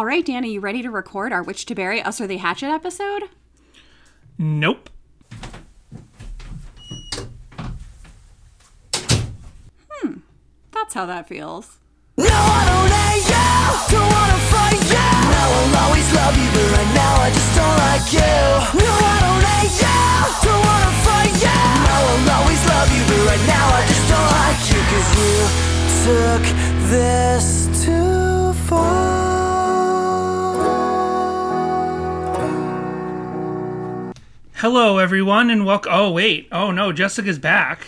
All right, Danny, you ready to record our Which to Bury Us or the Hatchet episode? Nope. Hmm, that's how that feels. No, I don't hate you. Don't wanna fight you. Now I'll always love you, but right now I just don't like you. No, I don't hate you. Don't wanna fight you. Now I'll always love you, but right now I just don't like you. Cause you took this Hello, everyone, and welcome. Oh, wait. Oh, no. Jessica's back.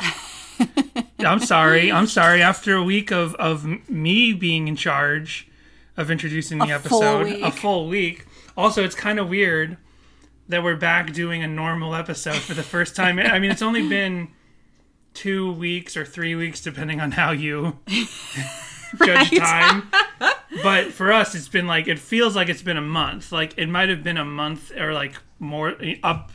I'm sorry. I'm sorry. After a week of, of me being in charge of introducing the A full episode, a full week. Also, it's kind of weird that we're back doing a normal episode for the first time. I mean, it's only been two weeks or three weeks, depending on how you judge time. But for us, it's been like, it feels like it's been a month. Like, it might have been a month or like more up.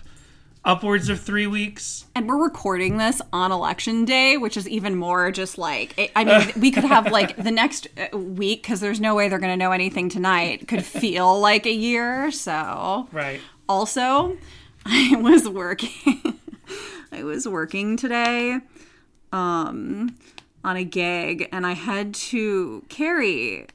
Upwards of three weeks. And we're recording this on election day, which is even more just like, it, I mean, we could have like the next uh, week, because there's no way they're going to know anything tonight, could feel like a year. So, Right. also, I was working, I was working today um, on a gig, and I had to carry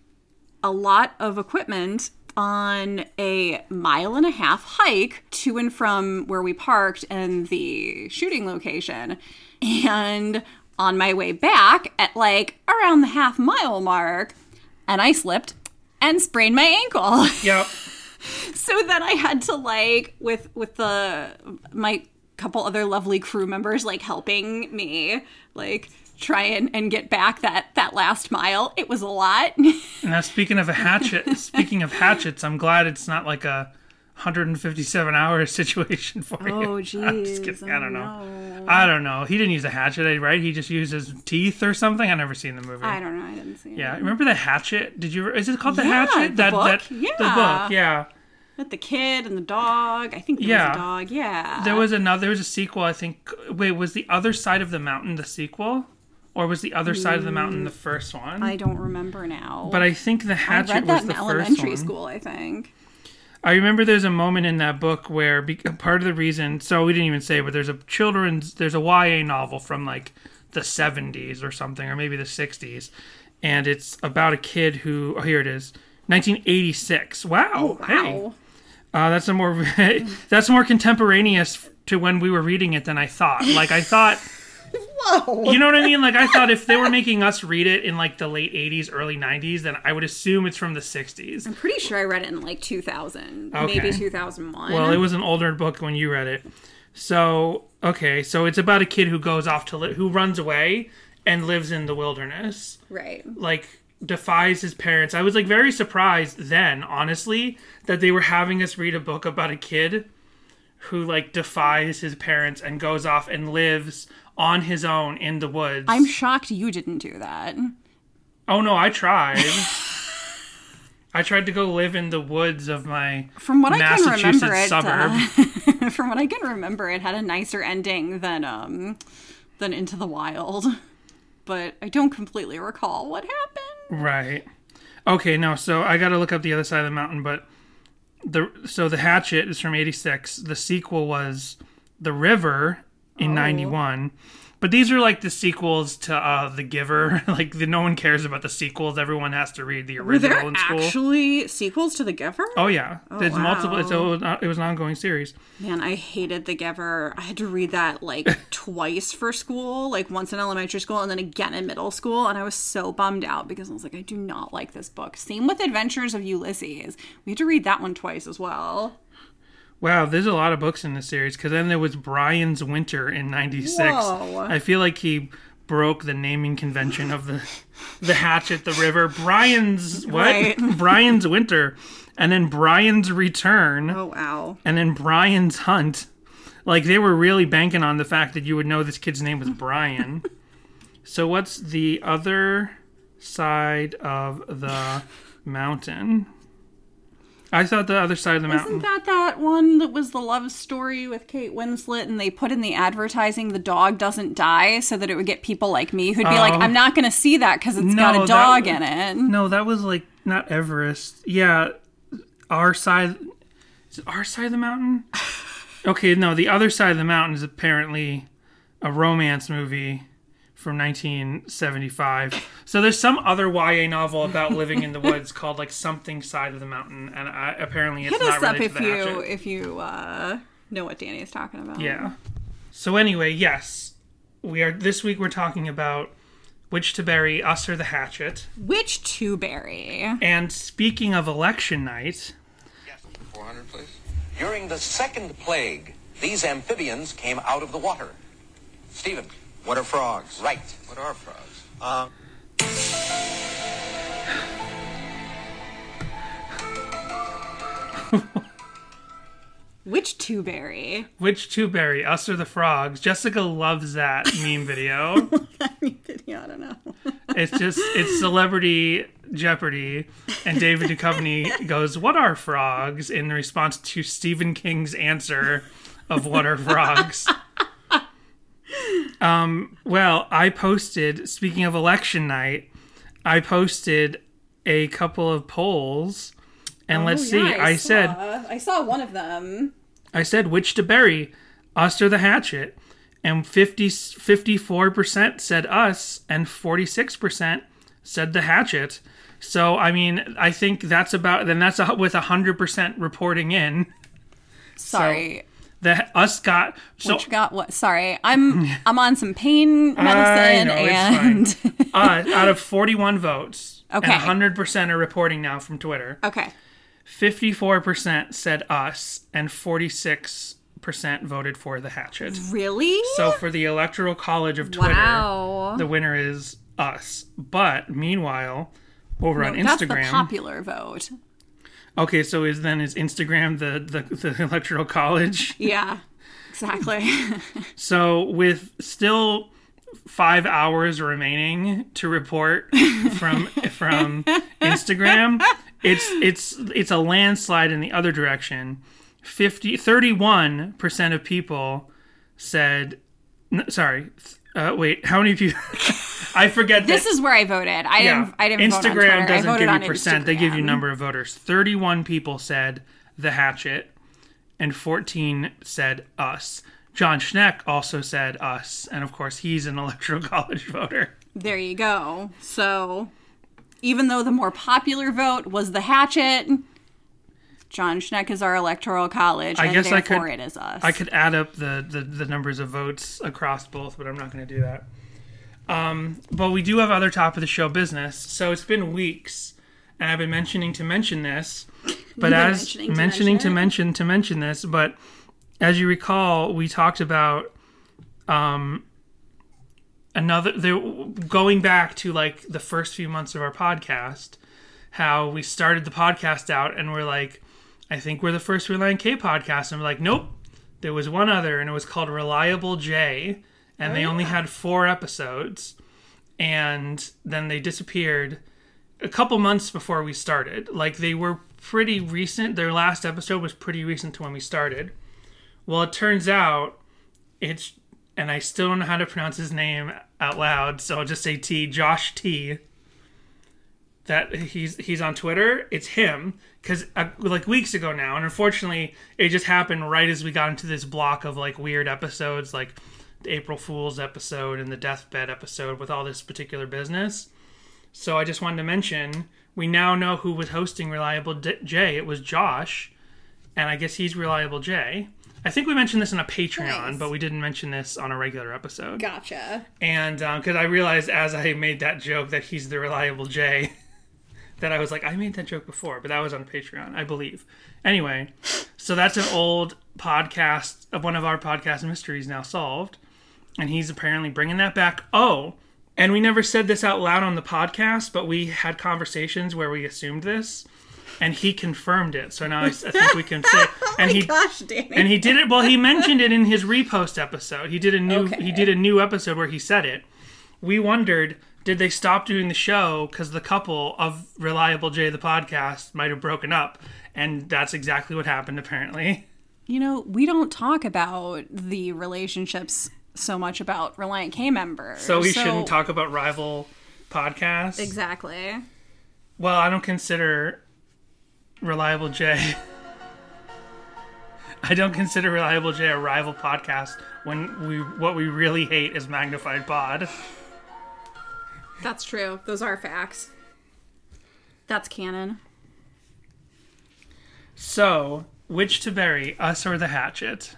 a lot of equipment on a mile and a half hike to and from where we parked and the shooting location. And on my way back at like around the half mile mark, and I slipped and sprained my ankle. Yep. so then I had to like with with the my couple other lovely crew members like helping me like try and, and get back that that last mile. It was a lot. Now, speaking of a hatchet, speaking of hatchets, I'm glad it's not like a 157 hour situation for you. Oh, I'm just jeez, kidding. I I don't oh, know. I don't know. He didn't use a hatchet, eh, right? He just used his teeth or something. I've never seen the movie. I don't know. I didn't see it. yeah, remember the hatchet? Did you? Is it called the Yeah, hatchet? the book? The Yeah. book. Yeah. With the kid and the dog. I think there Yeah. was a dog. Yeah. There was another. There was a sequel. I think. Wait, was the other side of the mountain the sequel, or was the other side of the mountain the first one? I don't remember now. but I think the hatchet I read that was in the first elementary one. school. I think. I remember there's a moment in that book where be, part of the reason, so we didn't even say, but there's a children's, there's a YA novel from like the 70s or something, or maybe the 60s, and it's about a kid who, oh, here it is, 1986. Wow, hey, Wow. uh, that's a more, that's more contemporaneous to when we were reading it than I thought. Like I thought. You know what I mean? Like I thought if they were making us read it in like the late 80s, early 90s, then I would assume it's from the 60s. I'm pretty sure I read it in like 2000, Okay. maybe 2001. Well, it was an older book when you read it. So, okay, so it's about a kid who goes off to li- who runs away and lives in the wilderness. right. Like defies his parents. I was like very surprised then, honestly, that they were having us read a book about a kid who like defies his parents and goes off and lives on his own in the woods. I'm shocked you didn't do that. Oh no, I tried. I tried to go live in the woods of my From what I can Massachusetts remember, it suburb. uh, from what I can remember, it had a nicer ending than um than Into the Wild. But I don't completely recall what happened. Right. Okay, no, so I got to look up the other side of the mountain, but the so the Hatchet is from 86. The sequel was The River in 91. But these are like the sequels to uh, The Giver. like the, no one cares about the sequels. Everyone has to read the Were there original in school. actually sequels to The Giver? Oh yeah, there's multiple. It's, wow. it was an ongoing series. Man, I hated The Giver. I had to read that like twice for school, like once in elementary school and then again in middle school. And I was so bummed out because I was like, I do not like this book. Same with Adventures of Ulysses. We had to read that one twice as well. Wow, there's a lot of books in this series because then there was Brian's Winter in '96. I feel like he broke the naming convention of the the Hatchet, the River. Brian's what? Right. Brian's Winter, and then Brian's Return, Oh, wow. and then Brian's Hunt. Like they were really banking on the fact that you would know this kid's name was Brian. so what's the other side of the mountain? I thought the other side of the mountain. Isn't that that one that was the love story with Kate Winslet and they put in the advertising the dog doesn't die so that it would get people like me who'd be like, Oh. I'm not going to see that because it's got a dog was- in it. No, that was like not Everest. Yeah, our side. Is it our side of the mountain? Okay, no, the other side of the mountain is apparently a romance movie from 1975. So there's some other YA novel about living in the woods called like something side of the mountain, and I, apparently it's Hit not us up if to the you hatchet. if you uh, know what Danny is talking about. Yeah. So anyway, yes, we are. This week we're talking about which to bury, us or the hatchet. Which to bury? And speaking of election night, Yes, 400, please. During the second plague, these amphibians came out of the water. Stephen. What are frogs? Right. What are frogs? Uh, Which to bury? which to bury, us or the frogs? Jessica loves that meme video. yeah, I don't know. it's just it's celebrity Jeopardy, and David Duchovny goes, "What are frogs?" in response to Stephen King's answer of "What are frogs." Um, well, I posted. Speaking of election night, I posted a couple of polls, and let's see. I said. I saw one of them. I said which to bury, us or the hatchet, and 50, 54% said us, and 46% said the hatchet. So, I mean, I think that's about, then that's a, with 100% reporting in. Sorry. The us got, so Which got what? Sorry, I'm I'm on some pain medicine know, and uh, out of 41 votes, Okay. and 100% are reporting now from Twitter, okay. 54% said us, and 46% voted for the hatchet. Really? So for the Electoral College of Twitter, wow. the winner is us. But meanwhile, over on instagram That's the popular vote. Okay, so is then is Instagram the, the the Electoral College? Yeah, exactly. So with still five hours remaining to report from from Instagram, it's it's it's a landslide in the other direction. 50 31% of people said n- sorry uh, wait how many people i forget this that, is where I voted. I yeah didn't. I didn't instagram doesn't give you percent they give you number of voters 31 people said the hatchet and 14 said us john schneck also said us and of course he's an electoral college voter There you go. So, even though the more popular vote was the hatchet, John Schneck is our electoral college, I and guess I could- it is us. I could add up the, the, the numbers of votes across both, but I'm not going to do that. Um, but we do have other top of the show business. So it's been weeks, and I've been mentioning to mention this, but as mentioning to mentioning to mention mention to mention this, but as you recall, we talked about um, another there going back to like the first few months of our podcast, how we started the podcast out and we're like, I think we're the first Relient K podcast, and we're like, nope, there was one other, and it was called Reliable J, and they only oh, had four episodes, and then they disappeared a couple months before we started. Like they were pretty recent. Their last episode was pretty recent to when we started. Well, it turns out it's, and I still don't know how to pronounce his name out loud, so I'll just say T. Josh T. That he's he's on Twitter. It's him because uh, like weeks ago now, and unfortunately, it just happened right as we got into this block of like weird episodes, like the April Fool's episode and the deathbed episode with all this particular business. So I just wanted to mention we now know who was hosting Reliable D- J. It was Josh, and I guess he's Reliable J. I think we mentioned this in a Patreon, Nice. but we didn't mention this on a regular episode. gotcha. And because I realized as I made that joke that he's the Reliable J, that I was like, I made that joke before, but that was on Patreon, I believe. Anyway, so that's an old podcast of one of our podcast mysteries now solved, and he's apparently bringing that back. Oh, and we never said this out loud on the podcast, but we had conversations where we assumed this, and he confirmed it. So now I think we can say, oh and he Gosh, Danny. and he did it. Well, he mentioned it in his repost episode. He did a new Okay. he did a new episode where he said it. We wondered did they stop doing the show because the couple of Reliable J the podcast might have broken up, and that's exactly what happened apparently. you know, we don't talk about the relationships so much about Relient K members. So we shouldn't talk about rival podcasts. Exactly. Well, I don't consider Reliable J. I don't consider Reliable J a rival podcast when we what we really hate is Magnified Pod. That's true. Those are facts. That's canon. So, which to bury, us or the hatchet?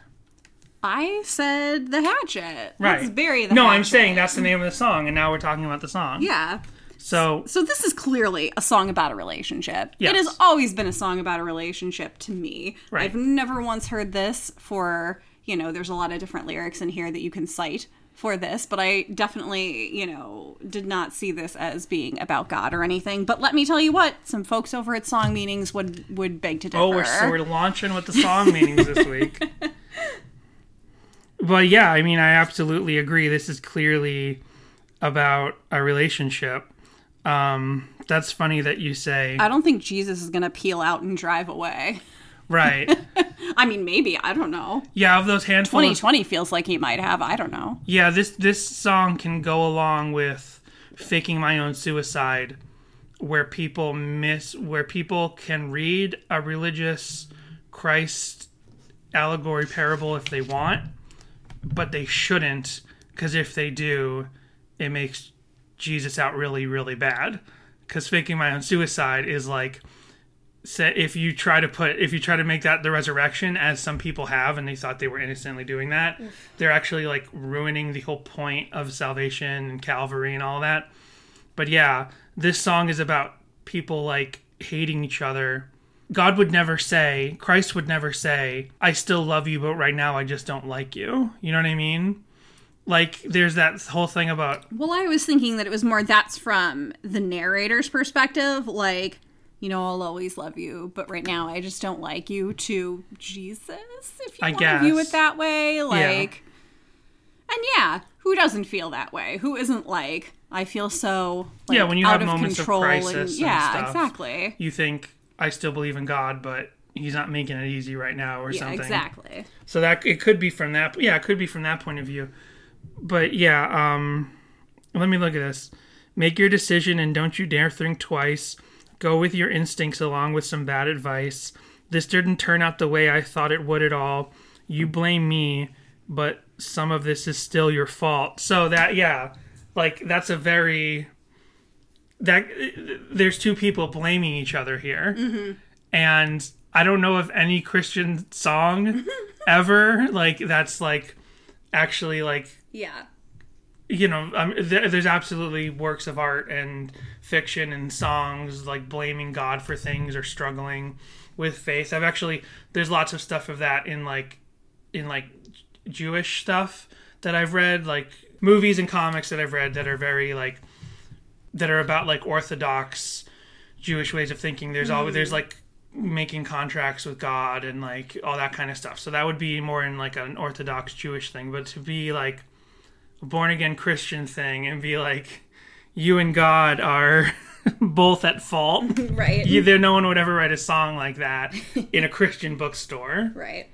I said the hatchet. Right. Let's bury the no, hatchet. I'm saying that's the name of the song, and now we're talking about the song. Yeah. So, So this is clearly a song about a relationship. Yes. It has always been a song about a relationship to me. Right. I've never once heard this for, you know, there's a lot of different lyrics in here that you can cite for this, but I definitely, you know, did not see this as being about God or anything. But let me tell you what, some folks over at Song Meanings would would beg to differ. oh, we're so we're launching with the song meanings this week. But yeah, I mean, I absolutely agree. This is clearly about a relationship. Um, that's funny that you say I don't think Jesus is going to peel out and drive away. Right. I mean, maybe, I don't know. Yeah, of those handful of 2020 feels like he might have, I don't know. Yeah, this this song can go along with faking my own suicide where people miss where people can read a religious Christ allegory parable if they want, but they shouldn't cuz if they do, it makes Jesus out really really bad. Cuz faking my own suicide is like say if you try to put if you try to make that the resurrection as some people have and they thought they were innocently doing that they're actually like ruining the whole point of salvation and calvary and all that. But yeah this song is about people like hating each other. God would never say christ would never say i still love you but right now i just don't like you. You know what i mean? Like there's that whole thing about Well, I was thinking that it was more that's from the narrator's perspective, like, you know, I'll always love you, but right now I just don't like you to Jesus, if you I want to view it that way. Like, and yeah, who doesn't feel that way? Who isn't like, I feel so like, Yeah, when you out have of moments of crisis and and yeah, stuff. exactly. you think i still believe in god but he's not making it easy right now or Yeah, something exactly. So that it could be from that. Yeah, it could be from that point of view. But yeah, um, let me look at this. Make your decision and don't you dare think twice. Go with your instincts along with some bad advice. This didn't turn out the way I thought it would at all. You blame me, but some of this is still your fault. So that yeah, like that's a very that there's two people blaming each other here. Mm-hmm. And I don't know of any Christian song ever like that's like actually like Yeah. You know um, th- there's absolutely works of art and fiction and songs like blaming god for things or struggling with faith. I've actually there's lots of stuff of that in like in like jewish stuff that i've read like movies and comics that i've read that are very like that are about like orthodox jewish ways of thinking. There's always there's like making contracts with god and like all that kind of stuff. So that would be more in like an orthodox jewish thing. But to be like born again Christian thing and be like, you and God are both at fault. Right. Either no one would ever write a song like that in a Christian bookstore. Right.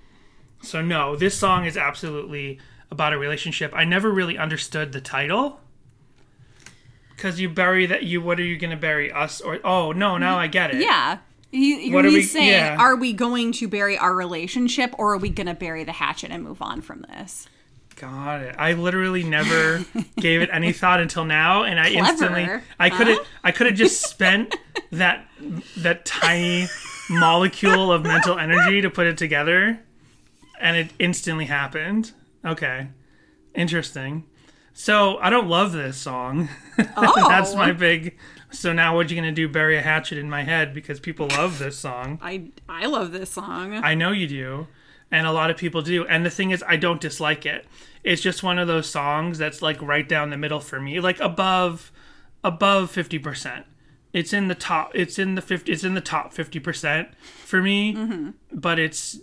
So no, this song is absolutely about a relationship. I never really understood the title. Cause you bury that you what are you gonna bury us or oh no now I get it Yeah. He, What are he's we- saying, yeah. are we going to bury our relationship or are we going to bury the hatchet and move on from this? Got it. I literally never gave it any thought until now, and I Clever, instantly I could have huh? I could have just spent that that tiny molecule of mental energy to put it together, and it instantly happened. Okay, interesting. So I don't love this song. Oh, That's my oh. big. So now what are you gonna do? Bury a hatchet in my head because people love this song. I I love this song. I know you do, and a lot of people do. And the thing is, I don't dislike it. It's just one of those songs that's like right down the middle for me, like above, above fifty percent. It's in the top. It's in the fifty. It's in the top fifty percent for me. But it's,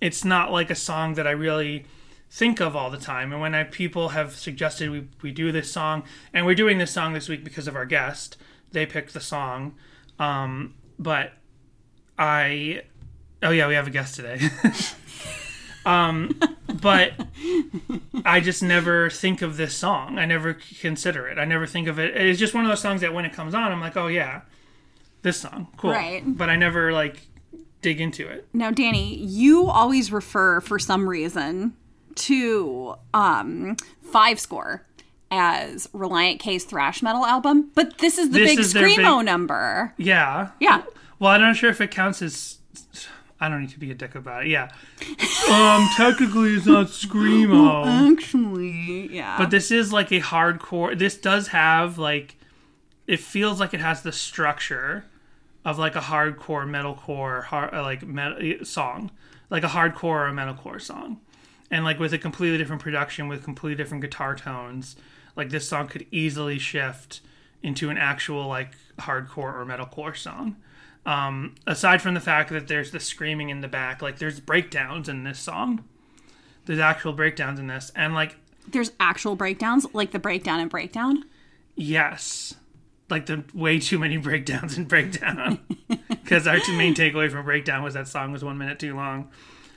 it's not like a song that I really think of all the time. And when I people have suggested we we do this song, and we're doing this song this week because of our guest, they picked the song. Um, but I Oh yeah, we have a guest today. um, but I just never think of this song. I never consider it. I never think of it. It's just one of those songs that when it comes on, I'm like, oh yeah, this song, cool. Right. But I never like dig into it. Now, Danny, you always refer for some reason to um, Five Score as Relient K's thrash metal album, but this is the This big is screamo big- number. Yeah. Yeah. Well, I'm not sure if it counts as. I don't need to be a dick about it. Yeah. Um, technically, it's not screamo. Actually, yeah. But this is like a hardcore. This does have like, it feels like it has the structure of like a hardcore metalcore hard, uh, like metal song, like a hardcore or a metalcore song, and like with a completely different production with completely different guitar tones. Like this song could easily shift into an actual like hardcore or metalcore song. Um, aside from the fact that there's the screaming in the back, like there's breakdowns in this song. There's actual breakdowns in this, and like There's actual breakdowns, like the breakdown and breakdown. Yes. Like the way too many breakdowns and breakdown. Because our two main takeaway from breakdown was that song was one minute too long.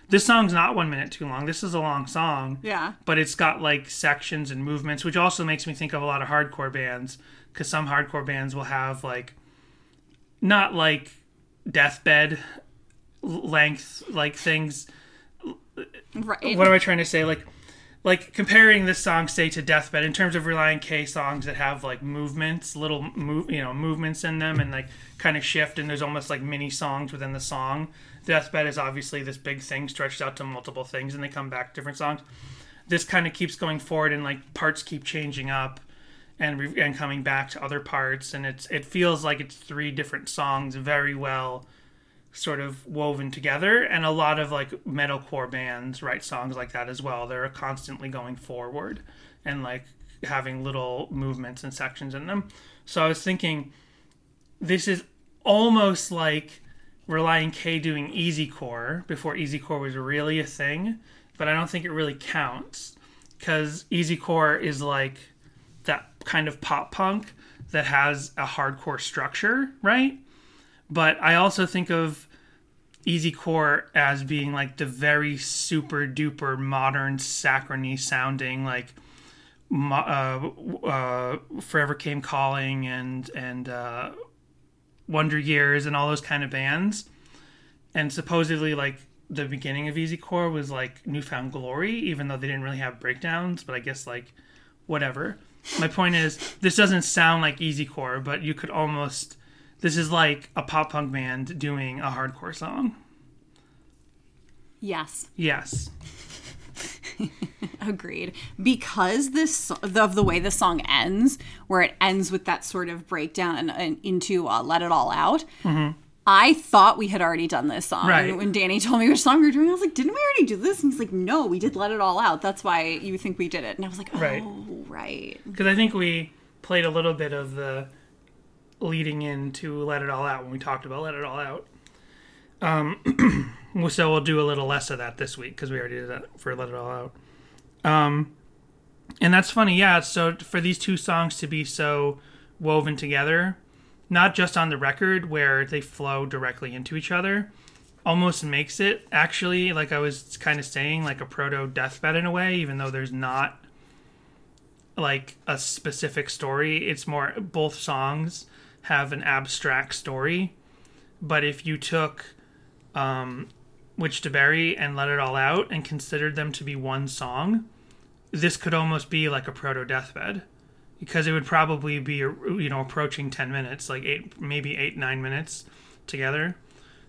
This song's not one minute too long. This is a long song. Yeah. But it's got like sections and movements, which also makes me think of a lot of hardcore bands. Because some hardcore bands will have like, not like deathbed length, like things Right. what am I trying to say? Like, like comparing this song, say, to Deathbed in terms of Relient K songs that have like movements, little move, you know, movements in them, and like kind of shift, and there's almost like mini songs within the song. Deathbed is obviously this big thing stretched out to multiple things, and they come back different songs. This kind of keeps going forward, and like parts keep changing up, and re- and coming back to other parts, and it's it feels like it's three different songs very well sort of woven together and a lot of like metalcore bands write songs like that as well. They're constantly going forward and like having little movements and sections in them. So i was thinking this is almost like Relient K doing easy core before easy core was really a thing but i don't think it really counts because easy core is like that kind of pop punk that has a hardcore structure right but I also think of Easy Core as being like the very super duper modern saccharine sounding like uh, uh, Forever Came Calling and and uh, Wonder Years and all those kind of bands. And supposedly like the beginning of Easy Core was like New Found Glory, even though they didn't really have breakdowns. But I guess like whatever. My point is, this doesn't sound like Easy Core, but you could almost this is like a pop punk band doing a hardcore song. yes. Yes. Agreed. Because this of the way the song ends, where it ends with that sort of breakdown and, and into uh, "Let It All Out." I thought we had already done this song. Right. When Danny told me which song we were doing, I was like, "Didn't we already do this?" And he's like, "No, we did "Let It All Out." That's why you think we did it. And I was like, "Oh, Right. right." Because I think we played a little bit of the leading into Let It All Out when we talked about Let It All Out. Um, so we'll do a little less of that this week because we already did that for Let It All Out. Um, and that's funny, yeah. So for these two songs to be so woven together, not just on the record where they flow directly into each other, almost makes it actually, like I was kind of saying, like a proto deathbed in a way, even though there's not like a specific story. It's more both songs have an abstract story. But if you took um, Which to Bury and Let It All Out and considered them to be one song, this could almost be like a proto deathbed because it would probably be you know approaching 10 minutes like eight maybe eight nine minutes together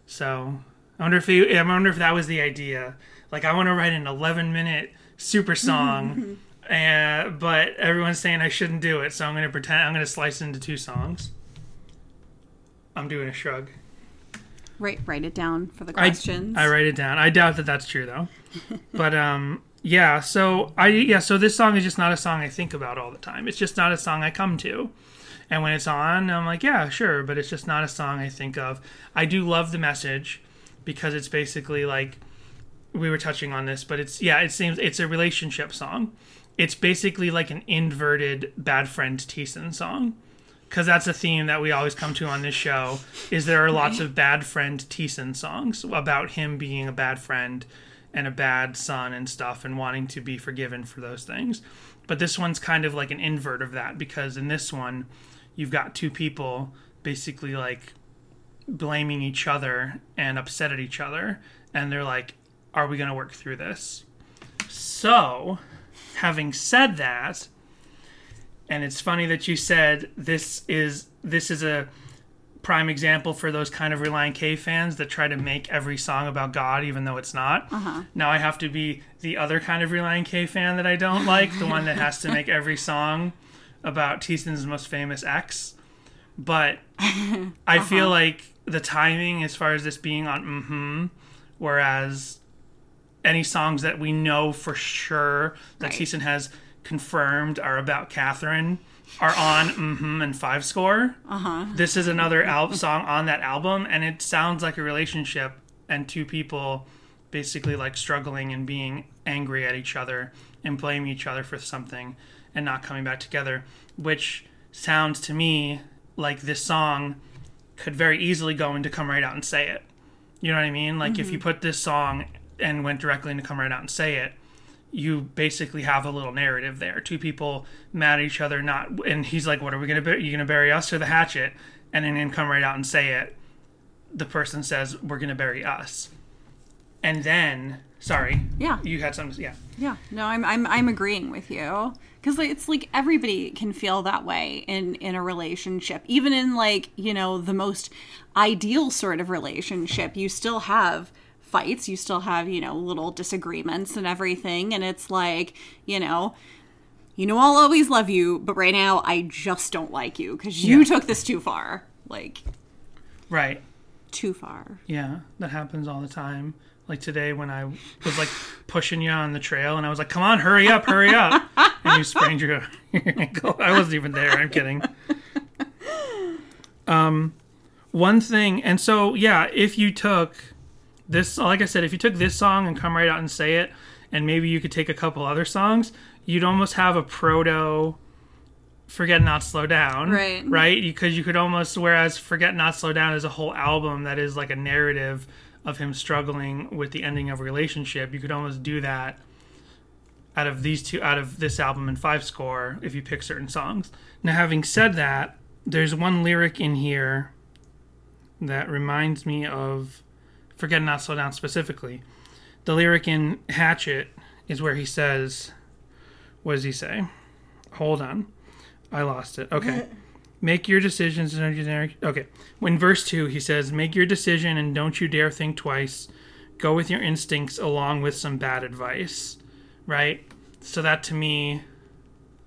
so i wonder if you, i wonder if that was the idea like i want to write an 11 minute super song and but everyone's saying i shouldn't do it so i'm going to pretend i'm going to slice it into two songs i'm doing a shrug Write write it down for the I, questions. I write it down. I doubt that that's true though. but um, yeah. So I yeah. So this song is just not a song I think about all the time. It's just not a song I come to. And when it's on, I'm like, yeah, sure. But it's just not a song I think of. I do love the message because it's basically like we were touching on this, but it's yeah. It seems it's a relationship song. It's basically like an inverted bad friend Thiessen song because that's a theme that we always come to on this show is there are lots of bad friend Thiessen songs about him being a bad friend and a bad son and stuff and wanting to be forgiven for those things but this one's kind of like an invert of that because in this one you've got two people basically like blaming each other and upset at each other. And they're like, are we going to work through this? So, having said that, and it's funny that you said this is this is a prime example for those kind of Relient K fans that try to make every song about God even though it's not. Now I have to be the other kind of Relient K fan that I don't like, the one that has to make every song about Thiessen's most famous ex. But I feel like the timing as far as this being on mm-hmm, whereas any songs that we know for sure that Right. Thiessen has confirmed are about Catherine are on mm-hmm and five score. Uh-huh. This is another al- song on that album, and it sounds like a relationship and two people basically like struggling and being angry at each other and blaming each other for something and not coming back together, which sounds to me like this song could very easily go into Come Right Out and Say It. You know what I mean? Like if you put this song and went directly into Come Right Out and Say It, you basically have a little narrative there. Two people mad at each other, not, and he's like, "What are we gonna? Bur- you gonna bury us or the hatchet?" And then Come Right Out and Say It, the person says, "We're gonna bury us." And then, sorry, Yeah. you had some, yeah. Yeah, no, I'm I'm I'm agreeing with you because it's like everybody can feel that way in in a relationship, even in like you know the most ideal sort of relationship. You still have fights, you still have you know little disagreements and everything, and it's like you know. You know, I'll always love you, but right now I just don't like you because you Yeah. took this too far. Like, Right. too far. Yeah, that happens all the time. Like today when I was like pushing you on the trail and I was like, "Come on, hurry up, hurry up!" and you sprained your, your ankle. I wasn't even there. I'm kidding. Um, one thing, and so yeah, if you took this, like I said, if you took this song and come right out and say it, and maybe you could take a couple other songs, you'd almost have a proto. Forget Not Slow Down. Right. Right? Because you could almost, whereas Forget Not Slow Down is a whole album that is like a narrative of him struggling with the ending of a relationship, you could almost do that out of these two, out of this album and five score if you pick certain songs. Now, having said that, there's one lyric in here that reminds me of Forget Not Slow Down specifically. The lyric in Hatchet is where he says, What does he say? Hold on. I lost it. Okay. Make your decisions in a generic. Okay. When verse 2, he says, Make your decision and don't you dare think twice. Go with your instincts along with some bad advice. Right? So that to me,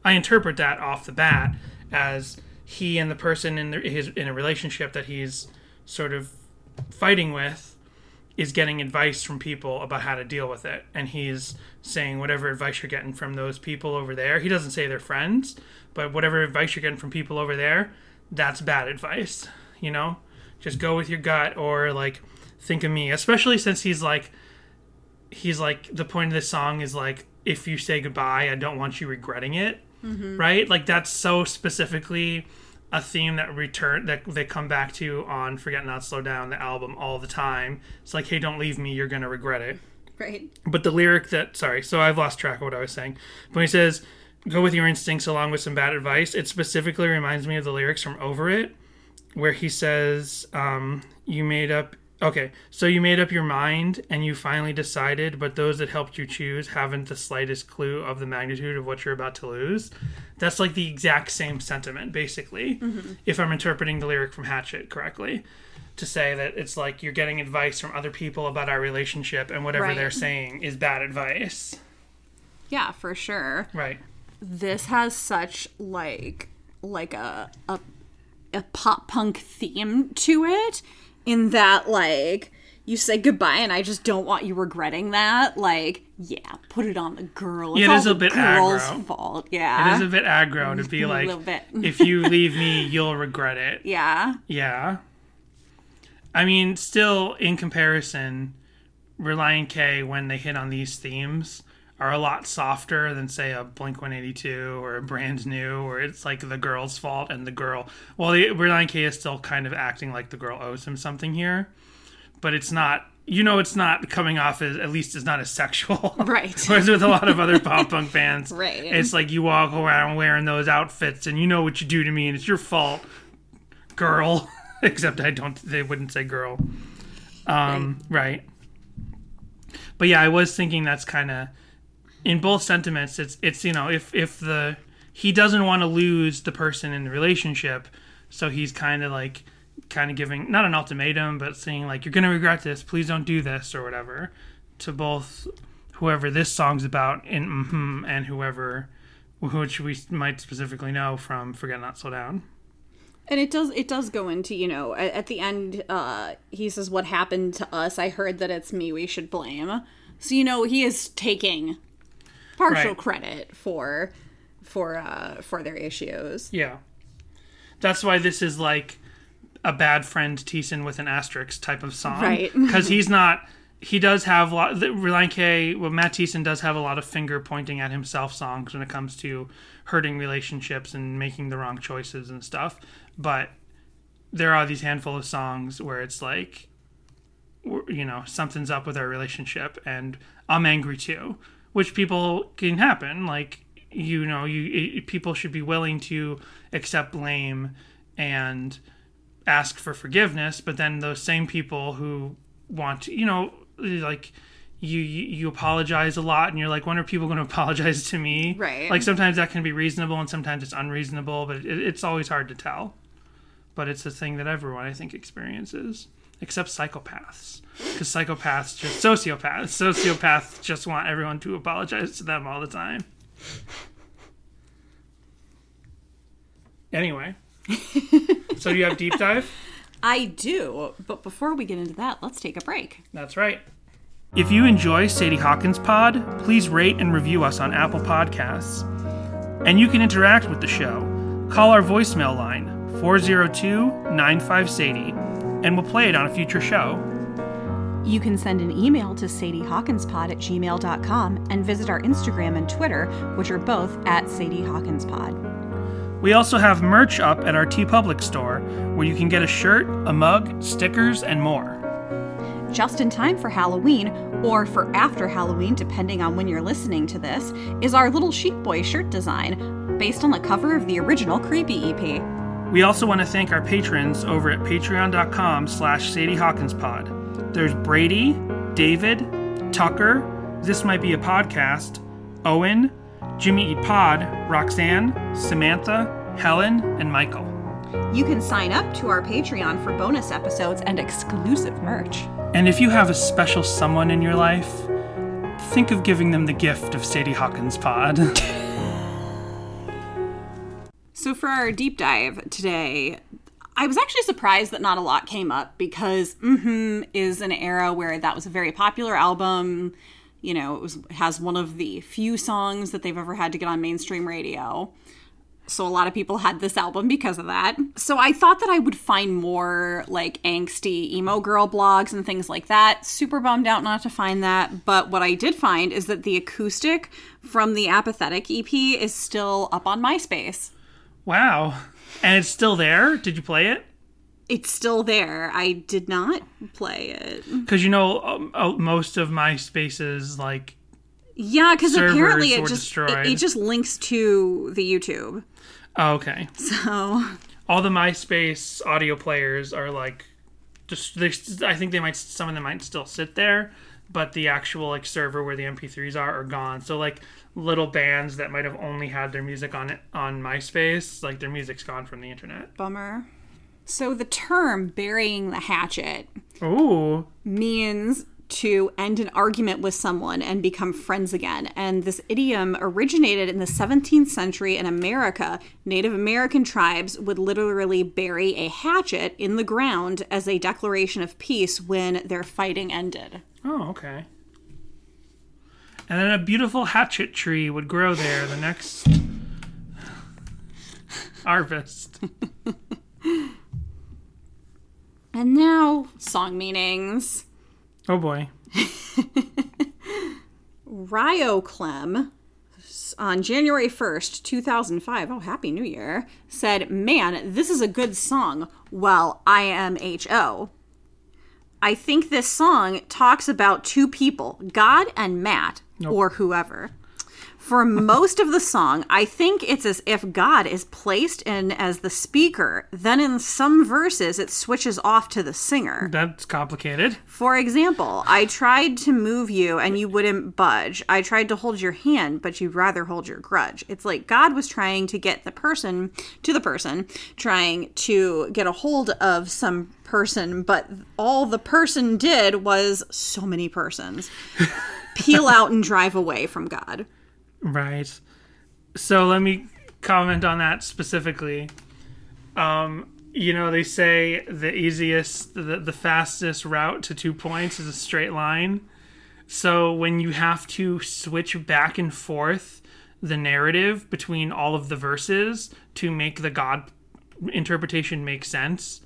I interpret that off the bat as he and the person in the, his in a relationship that he's sort of fighting with is getting advice from people about how to deal with it. And he's saying whatever advice you're getting from those people over there he doesn't say they're friends but whatever advice you're getting from people over there that's bad advice you know? Just go with your gut or like think of me especially since he's like he's like the point of this song is like if you say goodbye i don't want you regretting it mm-hmm. right? Like that's so specifically a theme that return that they come back to on forget not slow down the album all the time. It's like hey don't leave me you're gonna regret it. Right. but the lyric that sorry so i've lost track of what i was saying. But he says go with your instincts along with some bad advice. It specifically reminds me of the lyrics from over it where he says um, you made up okay so you made up your mind and you finally decided but those that helped you choose haven't the slightest clue of the magnitude of what you're about to lose. That's like the exact same sentiment basically mm-hmm. if i'm interpreting the lyric from hatchet correctly to say that it's like you're getting advice from other people about our relationship and whatever Right. they're saying is bad advice. Yeah, for sure. right. This has such like like a a, a pop punk theme to it in that like you say goodbye and I just don't want you regretting that. Like, yeah, put it on the girl. It's It all a bit girl's aggro. fault. Yeah. it is a bit aggro to be like if you leave me you'll regret it yeah. Yeah. I mean, still in comparison, Relient K when they hit on these themes are a lot softer than say a Blink 182 or a Brand New or it's like the girl's fault and the girl. Well, the, Relient K is still kind of acting like the girl owes him something here, but it's not. You know, it's not coming off as at least it's not as sexual, Right. Whereas with a lot of other pop punk bands, Right. It's like you walk around wearing those outfits and you know what you do to me and it's your fault, girl. except I don't. They wouldn't say girl. Um, right. But yeah, I was thinking that's kind of in both sentiments. It's it's you know if if the he doesn't want to lose the person in the relationship, so he's kind of like kind of giving not an ultimatum, but saying like you're gonna regret this. Please don't do this or whatever to both whoever this song's about in mm and whoever which we might specifically know from Forget Not Slow Down. And it does it does go into, you know, at, at the end uh he says what happened to us. I heard that it's me we should blame. So you know, he is taking partial Right. credit for for uh for their issues. Yeah. That's why this is like a bad friend Thiessen with an asterisk type of song. Right. Because he's not. He does have a lot. K. Well, Matt Thiessen does have a lot of finger pointing at himself songs when it comes to hurting relationships and making the wrong choices and stuff. But there are these handful of songs where it's like, you know, something's up with our relationship, and I'm angry too, which people can happen. Like, you know, you it, people should be willing to accept blame and ask for forgiveness, but then those same people who want to, you know, like you you apologize a lot and you're like when are people going to apologize to me Right. like sometimes that can be reasonable and sometimes it's unreasonable but it, it's always hard to tell but it's a thing that everyone i think experiences except psychopaths because psychopaths just sociopaths sociopaths just want everyone to apologize to them all the time anyway so you have deep dive I do, but before we get into that, let's take a break. That's right. If you enjoy Sadie Hawkins Pod, please rate and review us on Apple Podcasts. And you can interact with the show. Call our voicemail line, 402 95 Sadie, and we'll play it on a future show. You can send an email to sadiehawkinspod at gmail.com and visit our Instagram and Twitter, which are both at Sadie Hawkins Pod. We also have merch up at our TeePublic store where you can get a shirt, a mug, stickers, and more. Just in time for Halloween, or for after Halloween, depending on when you're listening to this, is our little Sheep Boy shirt design, based on the cover of the original Creepy EP. We also want to thank our patrons over at patreon.com slash Sadie Hawkins Pod. There's Brady, David, Tucker, This Might Be a Podcast, Owen, Jimmy Eat Pod, Roxanne, Samantha, Helen, and Michael. You can sign up to our Patreon for bonus episodes and exclusive merch. And if you have a special someone in your life, think of giving them the gift of Sadie Hawkins Pod. So, for our deep dive today, I was actually surprised that not a lot came up because hmm is an era where that was a very popular album. You know, it was has one of the few songs that they've ever had to get on mainstream radio. So a lot of people had this album because of that. So I thought that I would find more like angsty emo girl blogs and things like that. Super bummed out not to find that, but what I did find is that the acoustic from the Apathetic EP is still up on MySpace. Wow. And it's still there? Did you play it? It's still there. I did not play it. Because you know, um, uh, most of MySpace's like Yeah, because apparently it just it, it just links to the YouTube. Oh, okay. So All the MySpace audio players are like, just they, I think they might some of them might still sit there, but the actual like server where the MP3s are are gone. So like little bands that might have only had their music on on MySpace, like their music's gone from the internet. bummer. So the term burying the hatchet Ooh, means to end an argument with someone and become friends again. And this idiom originated in the 17th century in America. Native American tribes would literally bury a hatchet in the ground as a declaration of peace when their fighting ended. Oh, okay. And then a beautiful hatchet tree would grow there the next harvest. And now, song meanings. Oh boy. Ryoclem on January 1st, 2005, oh, Happy New Year, said, Man, this is a good song. Well, I am H.O. I think this song talks about two people, God and Matt, or whoever. For most of the song, I think it's as if God is placed in as the speaker. Then in some verses, it switches off to the singer. That's complicated. For example, I tried to move you and you wouldn't budge. I tried to hold your hand, but you'd rather hold your grudge. It's like God was trying to get the person to the person, trying to get a hold of some person, but all the person did was so many persons peel out and drive away from God. Right. So let me comment on that specifically. Um, you know, they say the easiest, the, the fastest route to two points is a straight line. So when you have to switch back and forth the narrative between all of the verses to make the God interpretation make sense,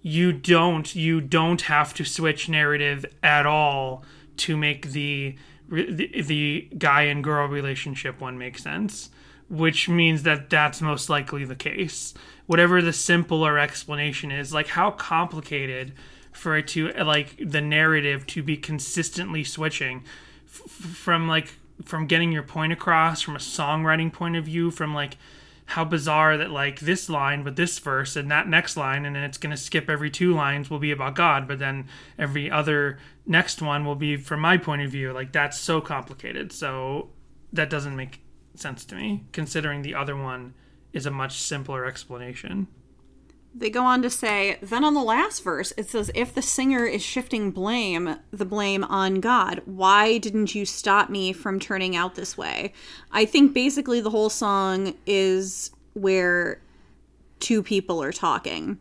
you don't you don't have to switch narrative at all to make the the, the guy and girl relationship one makes sense which means that that's most likely the case. Whatever the simpler explanation is like how complicated for it to like the narrative to be consistently switching. F- from like from getting your point across from a songwriting point of view from like how bizarre that like this line but this verse and that next line and then it's going to skip every two lines will be about god but then every other next one will be from my point of view like that's so complicated. So that doesn't make sense to me considering the other one is a much simpler explanation They go on to say, then on the last verse, it says, if the singer is shifting blame, the blame on God, why didn't you stop me from turning out this way? I think basically the whole song is where two people are talking.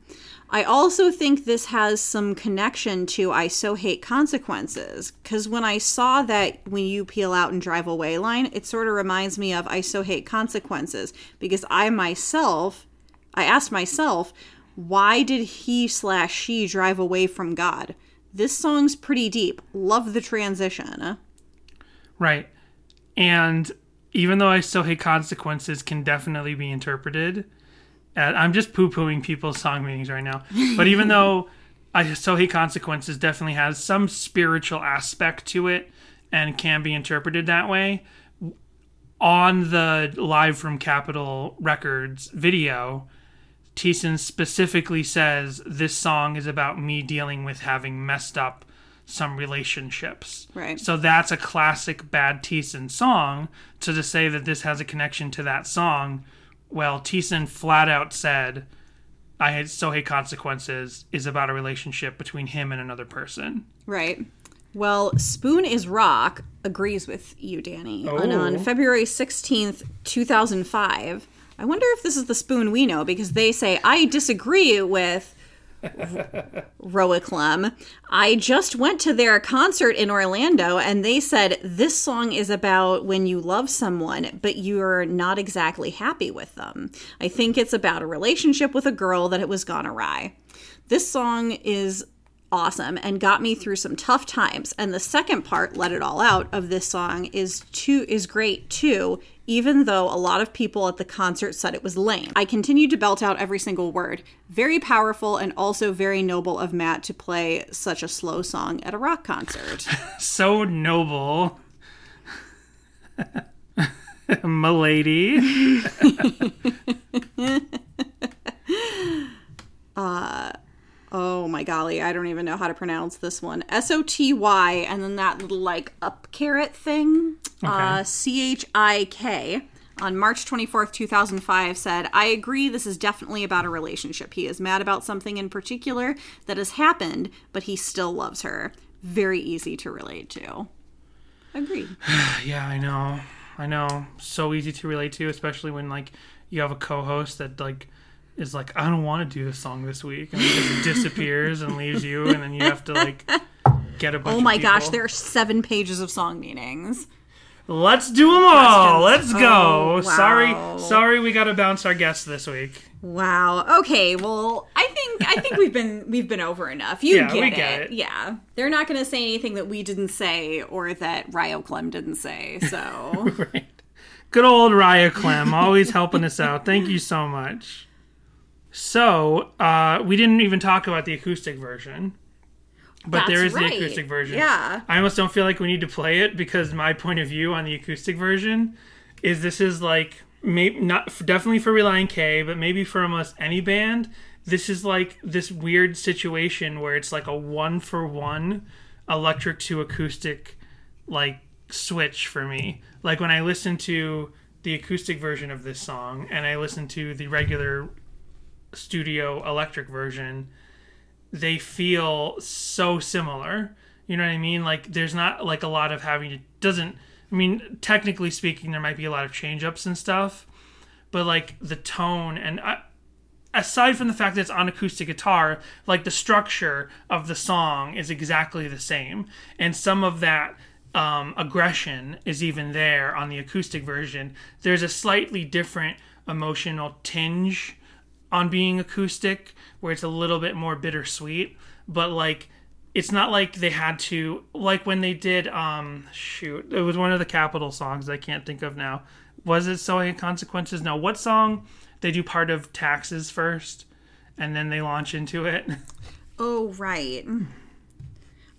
I also think this has some connection to I so hate consequences because when I saw that when you peel out and drive away line, it sort of reminds me of I so hate consequences because I myself, I asked myself, why did he slash she drive away from God? This song's pretty deep. Love the transition. Right. And even though I still hate consequences can definitely be interpreted. uh, I'm just poo pooing people's song meanings right now. But even though I still hate consequences definitely has some spiritual aspect to it and can be interpreted that way. On the live from Capitol Records video, Thiessen specifically says this song is about me dealing with having messed up some relationships. Right. So that's a classic Bad Thiessen song. So to say that this has a connection to that song, well, Thiessen flat out said, I had so hate consequences is about a relationship between him and another person. Right. Well, Spoon is Rock agrees with you, Danny. And on Oh. February 16th, 2005, I wonder if this is the Spoon we know because they say, I disagree with Roiclem. I just went to their concert in Orlando and they said this song is about when you love someone, but you're not exactly happy with them. I think it's about a relationship with a girl that it was gone awry. This song is awesome and got me through some tough times and the second part let it all out of this song is too is great too even though a lot of people at the concert said it was lame i continued to belt out every single word very powerful and also very noble of matt to play such a slow song at a rock concert So noble. Milady. oh my golly i don't even know how to pronounce this one s-o-t-y and then that little like up carrot thing uh, c-h-i-k on March 24th, 2005, said, I agree this is definitely about a relationship. He is mad about something in particular that has happened, but he still loves her. Very easy to relate to. Agreed. Yeah, I know. I know. So easy to relate to, especially when like you have a co-host that like is like, I don't want to do this song this week, and just disappears and leaves you, and then you have to like get a bunch. Oh of my gosh, there are seven pages of song meanings. Let's do them all. Questions. Let's go. Oh, Sorry, wow. sorry, we got to bounce our guests this week. Wow. Okay. Well, I think I think we've been we've been over enough. You Yeah, get, we it. get it. Yeah. They're not going to say anything that we didn't say or that Ryo Clem didn't say. So Right. Good old Raya Clem, always helping us out. Thank you so much. So, uh, we didn't even talk about the acoustic version. But there is right. the acoustic version. Yeah. I almost don't feel like we need to play it because my point of view on the acoustic version is this is like maybe not definitely for Relient K, but maybe for almost any band. This is like this weird situation where it's like a one for one electric to acoustic like switch for me. Like when I listen to the acoustic version of this song and I listen to the regular studio electric version, they feel so similar. You know what I mean? Like there's not like a lot of having to doesn't I mean technically speaking there might be a lot of change ups and stuff, but like the tone and I, aside from the fact that it's on acoustic guitar, like the structure of the song is exactly the same, and some of that um, aggression is even there on the acoustic version. There's a slightly different emotional tinge on being acoustic, where it's a little bit more bittersweet, but like. It's not like they had to like when they did um shoot it was one of the capital songs I can't think of now. Was it So Consequences? No, what song they do part of taxes first and then they launch into it. Oh, right.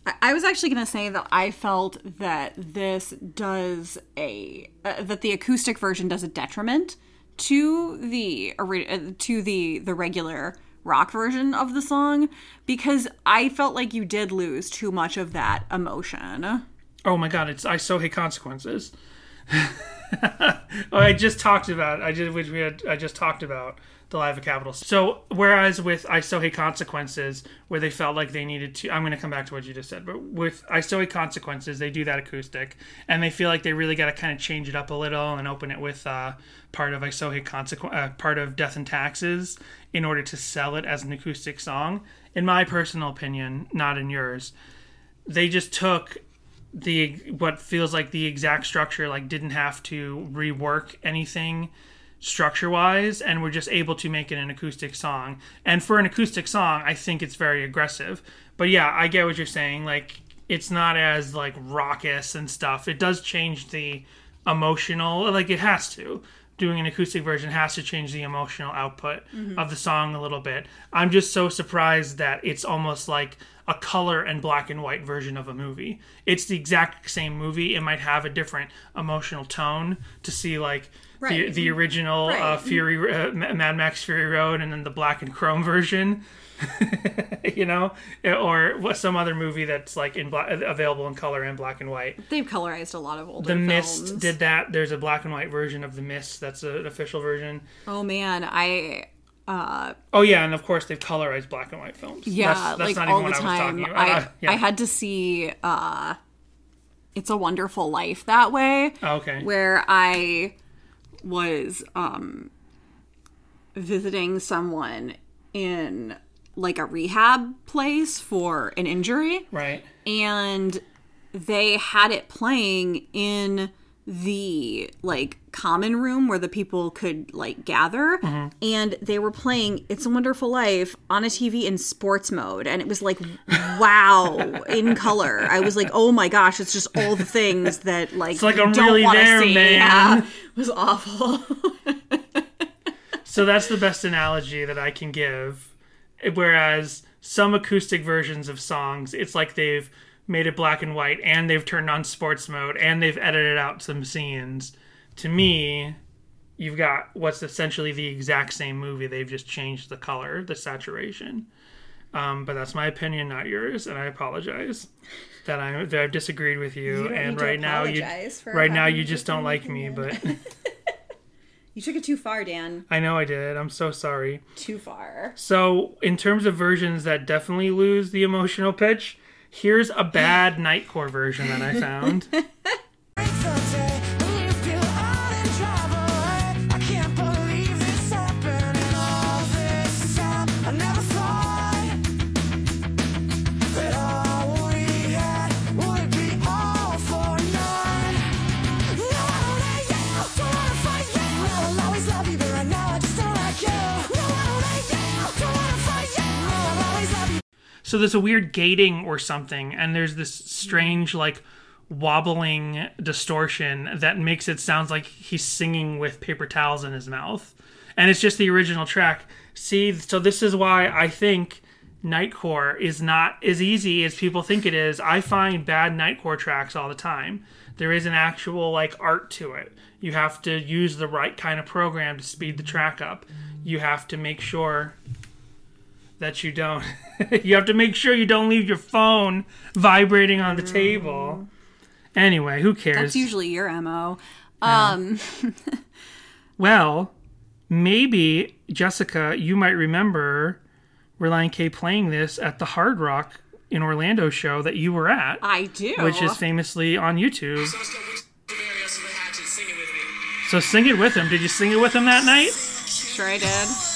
I, I was actually going to say that I felt that this does a uh, that the acoustic version does a detriment to the uh, to the the regular rock version of the song because I felt like you did lose too much of that emotion. Oh my god, it's I so hate consequences. I just talked about I just which we had I just talked about the live at Capitol. So whereas with I still hate consequences, where they felt like they needed to, I'm going to come back to what you just said, but with I still hate consequences, they do that acoustic, and they feel like they really got to kind of change it up a little and open it with uh, part of I still hate consequence, uh, part of Death and Taxes, in order to sell it as an acoustic song. In my personal opinion, not in yours, they just took the what feels like the exact structure like didn't have to rework anything structure wise and we're just able to make it an acoustic song. And for an acoustic song i think it's very aggressive. But yeah i get what you're saying. Like it's not as like raucous and stuff. It does change the emotional like it has to. Doing an acoustic version has to change the emotional output mm-hmm. of the song a little bit. I'm just so surprised that it's almost like a color and black and white version of a movie. It's the exact same movie. It might have a different emotional tone to see like Right. the original uh, Fury uh, Mad Max Fury Road and then the black and chrome version, you know, or what some other movie that's like in black, available in color and black and white. They've colorized a lot of older The films. Mist did that. There's a black and white version of The Mist. That's an official version. Oh man, I Oh yeah, and of course they've colorized black and white films. yeah, that's, that's like not all even the what I was time. talking. I Uh, yeah. I had to see uh It's a Wonderful Life that way. Oh, okay. Where I was um visiting someone in like a rehab place for an injury right. and they had it playing in the like common room where the people could like gather mm-hmm. and they were playing it's a wonderful life on a tv in sports mode and it was like wow in color i was like oh my gosh it's just all the things that like like I'm really there, see. man. Yeah, it was awful So that's the best analogy that I can give. Whereas some acoustic versions of songs, it's like they've made it black and white and they've turned on sports mode and they've edited out some scenes. To me, you've got what's essentially the exact same movie. They've just changed the color, the saturation. Um, but that's my opinion, not yours, and I apologize that I that I've disagreed with you. don't and right now, you right now you just don't like me. But you took it too far dan I know I did. I'm so sorry. too far So, in terms of versions that definitely lose the emotional pitch, here's a bad Nightcore version that I found. so there's a weird gating or something, and there's this strange like wobbling distortion that makes it sounds like he's singing with paper towels in his mouth, and it's just the original track. See, so this is why I think nightcore is not as easy as people think it is. I find bad nightcore tracks all the time. There is an actual like art to it. You have to use the right kind of program to speed the track up. You have to make sure that you don't you have to make sure you don't leave your phone vibrating on the table. Anyway, who cares? That's usually your mo. Um, Well, maybe Jessica, you might remember Relient K playing this at the Hard Rock in Orlando show that you were at, I do. which is famously on YouTube. So let's go with Sumerius and the Hatchet. Sing it with me. So sing it with him. Did you sing it with him that night? sure I did.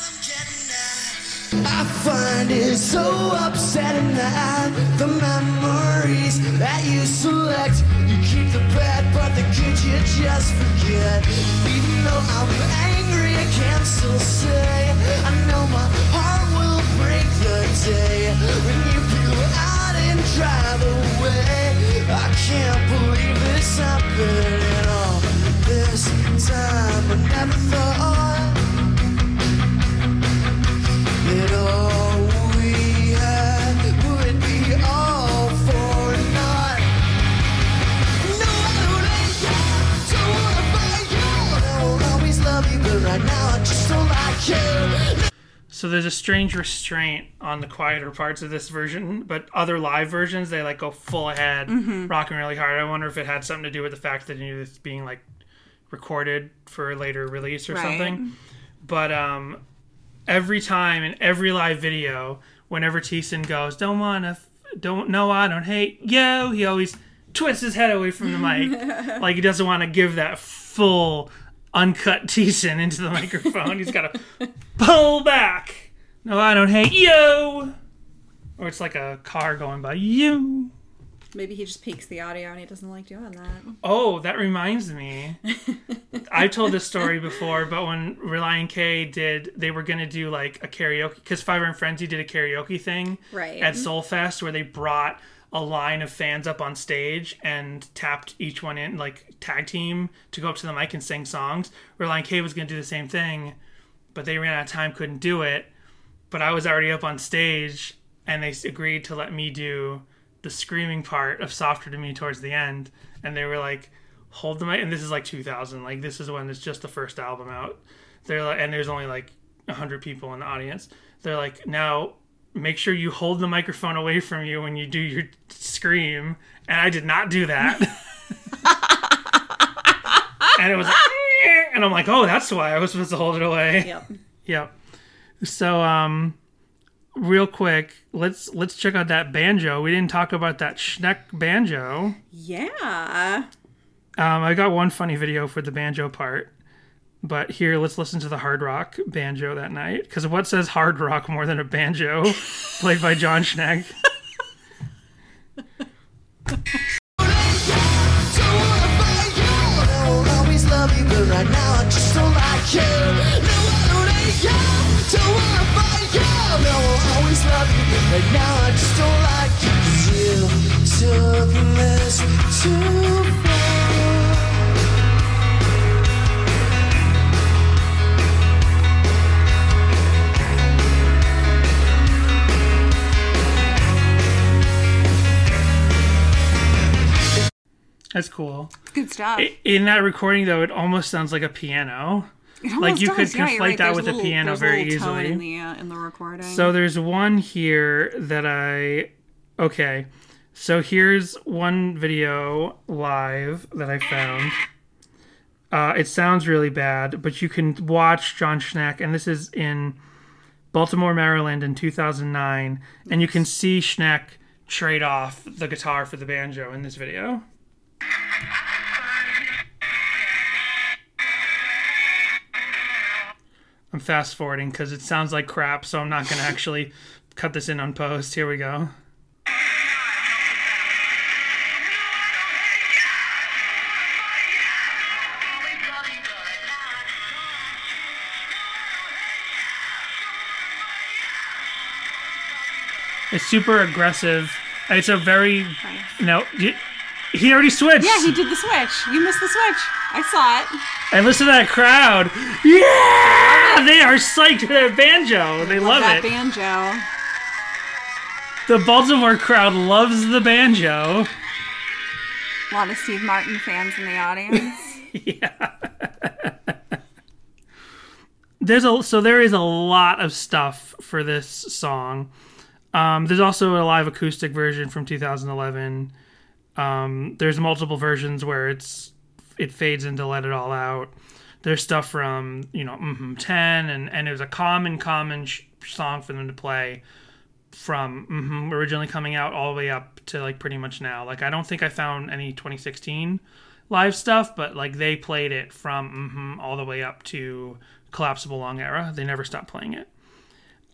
I find it so upsetting that the memories that you select, you keep the bad, but the good you just forget. Even though I'm angry, I can still say I know my heart will break the day when you peel out and drive away. I can't believe it's happening all this time. I never thought. So there's a strange restraint on the quieter parts of this version, but other live versions they like go full ahead, rocking really hard. I wonder if it had something to do with the fact that it's being like recorded for a later release or Right. something. But um, every time in every live video, whenever Thiessen goes, "Don't wanna, f- don't no, I don't hate yo," he always twists his head away from the mic, like he doesn't want to give that full uncut Thiessen into the microphone. He's got to pull back. No, I don't hate you. Or it's like a car going by you. Maybe he just peaks the audio and he doesn't like doing that. Oh, that reminds me. I've told this story before, but when Relient K did, they were going to do like a karaoke, because Five Iron Frenzy did a karaoke thing Right. at Soulfest where they brought a line of fans up on stage and tapped each one in, like tag team, to go up to the mic and sing songs. Relient K was to do the same thing, but they ran out of time, couldn't do it. But I was already up on stage, and they agreed to let me do the screaming part of "Softer to Me" towards the end, and they were like, "Hold the mic." And this is like 2000, like this is when it's just the first album out. They're like, and there's only like 100 people in the audience. They're like, now make sure you hold the microphone away from you when you do your scream. And I did not do that. and it was like, and I'm like, oh, that's why I was supposed to hold it away. Yep. Yep. So um real quick, let's let's check out that banjo. We didn't talk about that Schneck banjo. Yeah. Um I got one funny video for the banjo part. But here, let's listen to the hard rock banjo that night. Because what says hard rock more than a banjo played by John Schneck? Don't wanna fight you. I will always love you, but right now I just don't like you. No, I don't hate you. Don't wanna fight you. That's cool. Good stuff. I- In that recording, though, it almost sounds like a piano. It like you could. Yeah, conflate right. that There's with a little- piano very easily. in the uh, in the recording. So there's one here that I okay. So here's one video live that I found. Uh, it sounds really bad, but you can watch John Schneck, and this is in Baltimore, Maryland, in 2009, and you can see Schneck trade off the guitar for the banjo in this video. I'm fast forwarding because it sounds like crap, so I'm not going to actually cut this in on post. Here we go. It's super aggressive. It's a very no. y- He already switched. yeah, he did the switch. You missed the switch. I saw it. And listen to that crowd. Yeah, they are psyched for that banjo. They love, that it. banjo. the Baltimore crowd loves the banjo. A lot of Steve Martin fans in the audience. Yeah. There's a so there is a lot of stuff for this song. Um, there's also a live acoustic version from 2011. Um, there's multiple versions where it's it fades into "Let It All Out." There's stuff from you know mm 10 and and it was a common common sh- song for them to play from mhm, originally coming out all the way up to like pretty much now. Like I don't think I found any 2016 live stuff, but like they played it from mhm, all the way up to collapsible lung era. They never stopped playing it.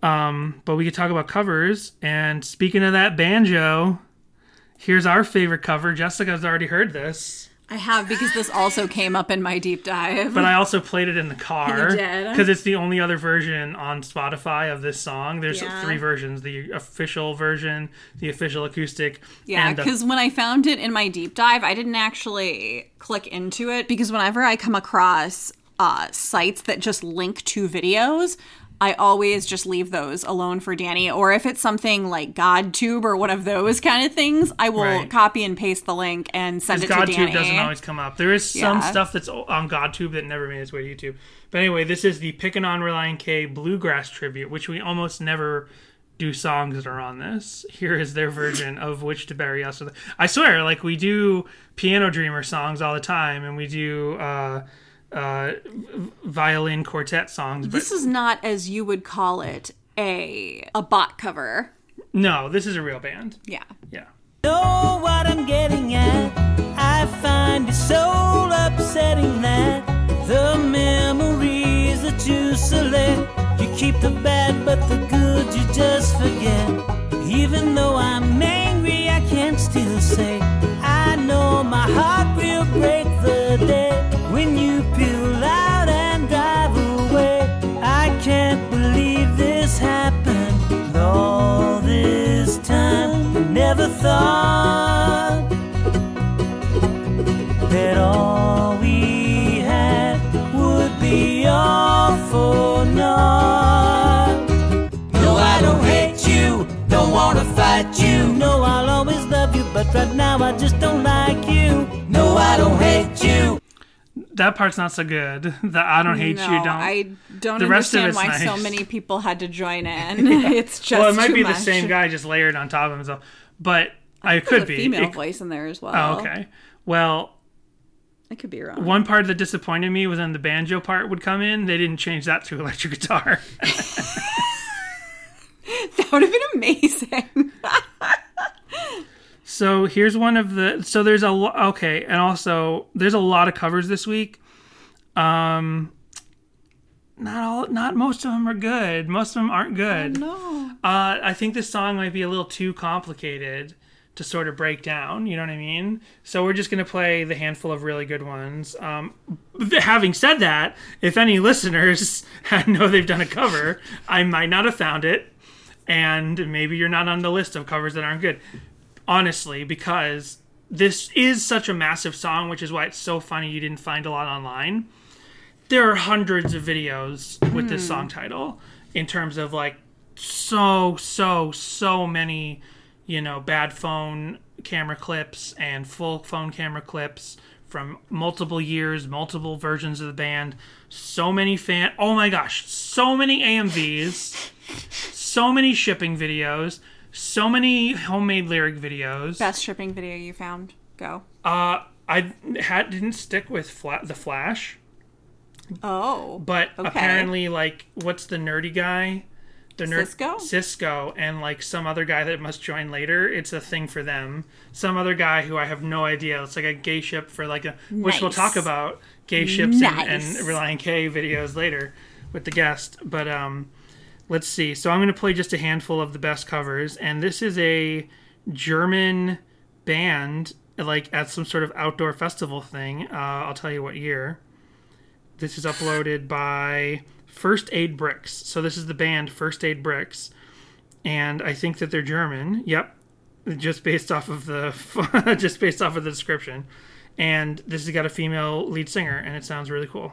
Um, but we could talk about covers. And speaking of that banjo, here's our favorite cover. Jessica's already heard this, I have because this also came up in my deep dive. but I also played it in the car because it's the only other version on Spotify of this song. There's Yeah. three versions: the official version, the official acoustic, Yeah, and the because when I found it in my deep dive, I didn't actually click into it because whenever I come across uh, sites that just link to videos, I always just leave those alone for Danny. Or if it's something like GodTube or one of those kind of things, I will Right. copy and paste the link and send it to GodTube Danny. doesn't always come up. There is some Yeah. stuff that's on GodTube that never made its way to YouTube. But anyway, this is the Pickin' on Relient K Bluegrass tribute, which we almost never do songs that are on this. Here is their version of which to bury us with. I swear, like we do Piano Dreamer songs all the time, and we do uh, uh, violin quartet songs. But This is not as you would call it a a bot cover. no, this is a real band. Yeah. Yeah. know what I'm getting at. I find it so upsetting that the memories that you select, you keep the bad, but the good you just forget. Even though I'm angry, I can still say, I know my heart That part's not so good. The I don't hate no, you. Don't. I don't The understand why so many people had to join in. It's just well, it might be the same guy just layered on top of himself, but I There's could a be. female It- voice in there as oh, well. Oh, okay. Well, I could be wrong. one part that disappointed me was when the banjo part would come in. They didn't change that to electric guitar. That would have been amazing. So here's one of the. So there's a okay, and also there's a lot of covers this week. Um, not all, not most of them are good. Most of them aren't good. no. Uh, I think this song might be a little too complicated to sort of break down. You know what I mean? So we're just gonna play the handful of really good ones. Um, having said that, if any listeners know they've done a cover, I might not have found it, and maybe you're not on the list of covers that aren't good. Honestly, because this is such a massive song, which is why it's so funny you didn't find a lot online. There are hundreds of videos with this song hmm. title in terms of like so so so many you know bad phone camera clips and full phone camera clips from multiple years multiple versions of the band. So many fan oh my gosh so many amvs so many shipping videos so many homemade lyric videos Best shipping video you found. Go. uh i had didn't stick with fla- the flash Oh. but Okay. apparently like what's the nerdy guy the nerd Cisco? cisco and like some other guy that must join later it's a thing for them some other guy who i have no idea it's like a gay ship for like a which we'll talk about gay ships and, Nice. and relient k videos later with the guest but um let's see so i'm going to play just a handful of the best covers and this is a german band like at some sort of outdoor festival thing uh, i'll tell you what year this is uploaded by First Aid Bricks. So this is the band First Aid Bricks, and I think that they're German. Yep, just based off of the just based off of the description. And this has got a female lead singer, and it sounds really cool.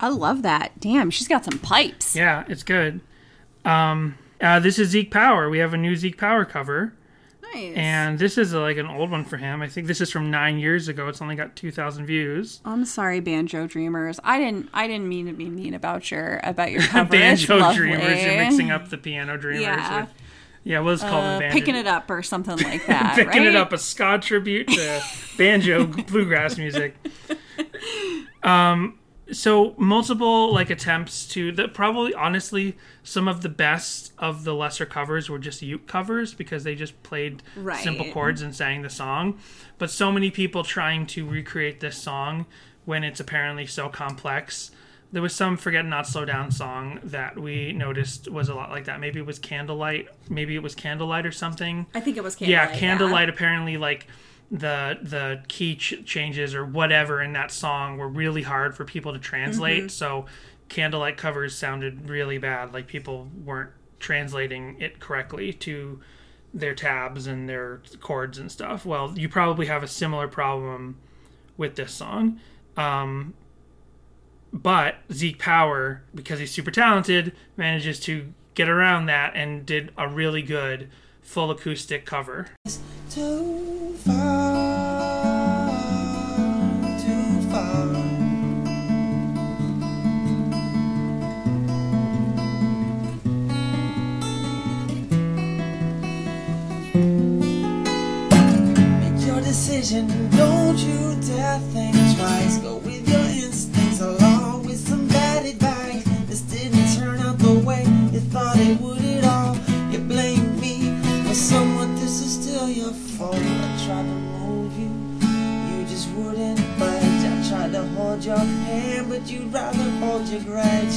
I love that. Damn, she's got some pipes. Yeah, it's good. Um, uh, this is Zeke Power. We have a new Zeke Power cover, Nice. and this is like an old one for him. I think this is from nine years ago. It's only got two thousand views. I'm sorry, Banjo Dreamers. I didn't. I didn't mean to be mean about your about your cover. It's Banjo lovely. Dreamers. You're mixing up the piano dreamers Yeah. with yeah. We'll just call them Uh, banjo. picking it up or something like that. picking it right? up a ska tribute to banjo bluegrass music. Um, so multiple like attempts to the probably honestly some of the best of the lesser covers were just uke covers because they just played simple chords and sang the song. But so many people trying to recreate this song when it's apparently so complex. There was some Forget Not Slow Down song that we noticed was a lot like that. Maybe it was Candlelight. Maybe it was Candlelight or something I think it was Candlelight. yeah candlelight. candlelight apparently like the the key ch- changes or whatever in that song were really hard for people to translate Mm-hmm. so candlelight covers sounded really bad like people weren't translating it correctly to their tabs and their chords and stuff well you probably have a similar problem with this song um, but Zeke Power, because he's super talented, manages to get around that and did a really good full acoustic cover. Too far, too far. Make your decision, don't you dare think twice. Go still. I tried to move you, you just wouldn't budge. I tried to hold your hand, but you'd rather hold your grudge.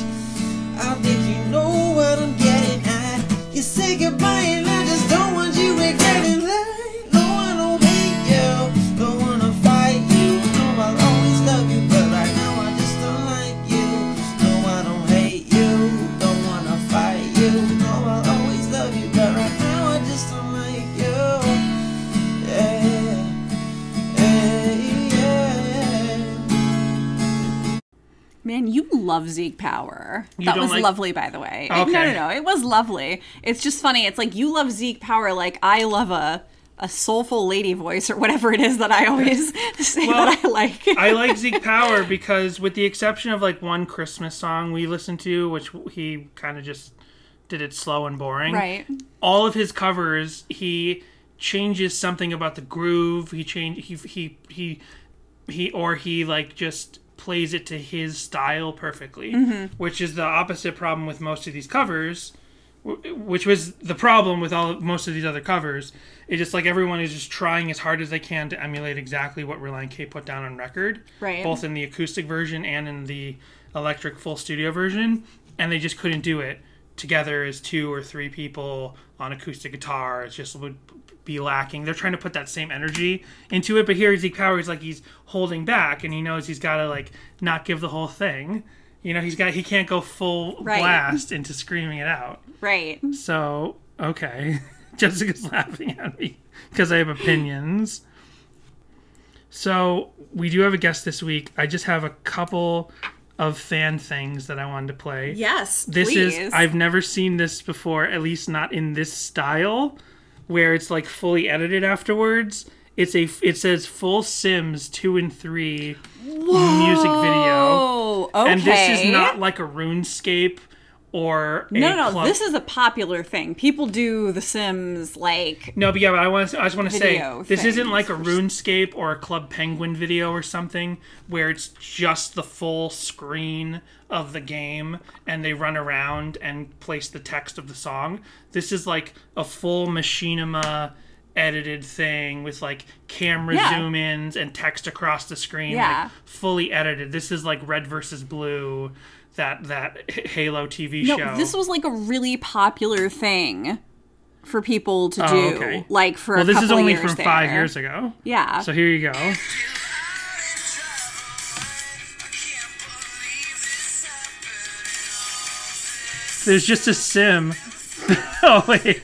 I think you know what I'm getting at. You say goodbye and I just don't want you regretting that. Man, you love Zeke Power. You that was like- lovely, by the way. No, no, no. It was lovely. It's just funny. It's like you love Zeke Power like I love a a soulful lady voice or whatever it is that I always say Well, that I like. I like Zeke Power because, with the exception of like one Christmas song we listened to, which he kind of just did it slow and boring, right. all of his covers he changes something about the groove he change he he he he or he like just plays it to his style perfectly mm-hmm. which is the opposite problem with most of these covers which was the problem with all most of these other covers it's just like everyone is just trying as hard as they can to emulate exactly what Relient K put down on record Right. both in the acoustic version and in the electric full studio version and they just couldn't do it together as two or three people on acoustic guitar. It just would be lacking. They're trying to put that same energy into it, but here Zeke Power is like he's holding back, and he knows he's got to like not give the whole thing. You know, he's got he can't go full Right. blast into screaming it out. Right. So okay, Jessica's laughing at me because I have opinions. So we do have a guest this week. I just have a couple of fan things that I wanted to play. Yes. This please. is I've never seen this before, at least not in this style, where it's like fully edited afterwards. It's a it says full Sims two and three music video, Oh, okay. and this is not like a RuneScape or a No, no, club- this is a popular thing. People do The Sims like No, but yeah, but I want to, I just want to say this isn't like a RuneScape or a Club Penguin video or something where it's just the full screen of the game and they run around and place the text of the song. This is like a full machinima edited thing with like camera Yeah. zoom ins and text across the screen, Yeah. like fully edited. This is like Red versus Blue, that that Halo TV No, show. this was like a really popular thing for people to Oh, do. okay. Like for well, a this couple is only from five years ago. Yeah. So here you go. There's just a sim. oh wait.